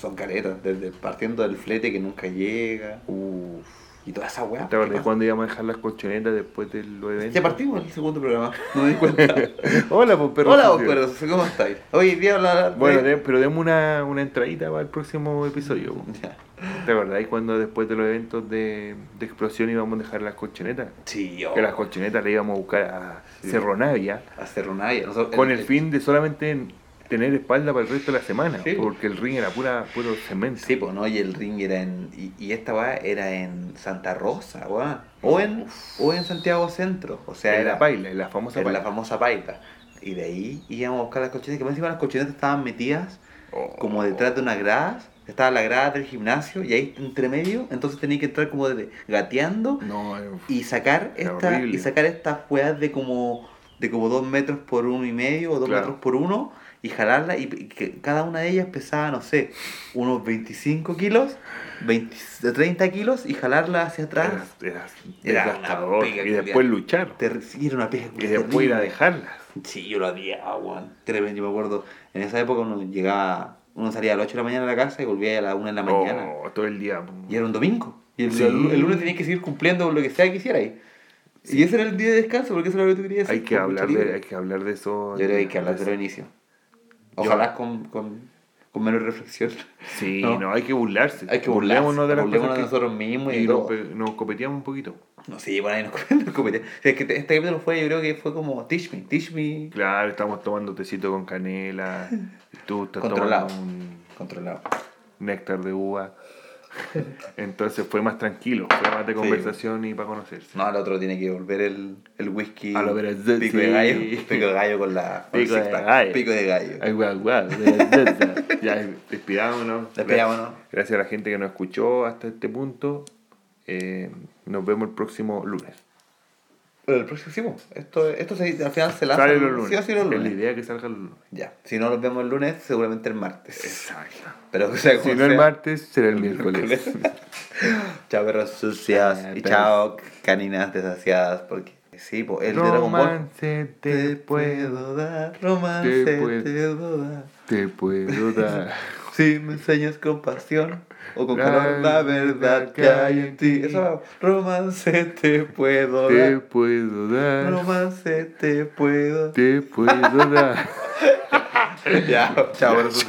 Son caretas, desde partiendo del flete que nunca llega. Uf. Y toda esa weá. ¿Te acuerdas cuando íbamos a dejar las colchonetas después de los eventos? Ya partimos el segundo programa. No me di cuenta. Hola, pues perro. Hola, vos, sucio. perro, ¿cómo estáis? Hoy día hablar. Bueno, de- pero demos una, una entradita para el próximo episodio. Ya. ¿Te acordás cuando después de los eventos de, de explosión íbamos a dejar las colchonetas? Sí, yo. Que las colchonetas le íbamos a buscar a Sí. Cerro Navia Hacer una Nosotros- con el fin de solamente tener espalda para el resto de la semana. Sí. Porque el ring era pura, puro cemento. Sí, pues no, y el ring era en. Y, y esta weá era en Santa Rosa. O en, o en Santiago Centro. O sea, en era la paila, en la famosa en la paila. famosa paita. Y de ahí íbamos a buscar las colchonetas. Que más encima las colchonetas estaban metidas Oh. como detrás de unas gradas. Estaba la grada del gimnasio y ahí entre medio. Entonces tenía que entrar como de, gateando No, y sacar esta, horrible. y sacar estas weas de como de como dos metros por uno y medio o dos Claro. metros por uno y jalarla y, que cada una de ellas pesaba no sé unos 25 kilos 20, de 30 kilos y jalarla hacia atrás era, era Era una desgastador. pega Y después luchar. sí, era una pega Y después ir a dejarlas. sí yo lo odiaba weón tremendo yo me acuerdo en esa época uno llegaba uno salía a las 8 de la mañana a la casa y volvía a las 1 de la mañana Oh, todo el día. y era un domingo. Y el, Sí. el- el lunes tenías que seguir cumpliendo lo que sea que quisieras. Y ese era el día de descanso, porque eso era lo que tú querías. Hay que, hablar de, hay que hablar de eso. Yo creo que hay que hablar de los inicios. Ojalá con, con, con menos reflexión. Sí, No. no, hay que burlarse. Hay que burlarse, Burlémonos de las burlémonos cosas que- nosotros mismos y nos, nos copeteamos un poquito. No, sí, por ahí nos nos. O sea, es que te- este capítulo fue, yo creo que fue como Teach Me, Teach Me Claro, estamos tomando tecito con canela. Tú estás Controlado. tomando un controlado. néctar de uva. Entonces fue más tranquilo, fue más de Sí. conversación y para conocerse. No, al otro tiene que volver el, el whisky. A lo ver pico de sí. gallo. Pico de gallo con la. con Pico de gallo. Pico de gallo. Ay, guau, guau, de- ya, despidámonos. Despidámonos. Gracias a la gente que nos escuchó hasta este punto. Eh, nos vemos el próximo lunes. Pero el próximo, esto, esto se, al final se lanza. Sale los lunes. Sí o sí los Es la lunes. idea que salga los lunes. Ya. Si no nos vemos el lunes, seguramente el martes. Exacto. Pero, o sea, Si no el sea. martes, será el miércoles. chao, perros sucias. Ah, y chao, caninas desasiadas. Porque, sí, pues, el de Dragon Ball. Romance te puedo, dar, romance te te puedo- puedo dar. te puedo dar. Si me enseñas con pasión o con La calor la verdad que hay en ti. Eso, romance te puedo Te dar. puedo dar. Romance te puedo. Te puedo dar. ya, chao, perros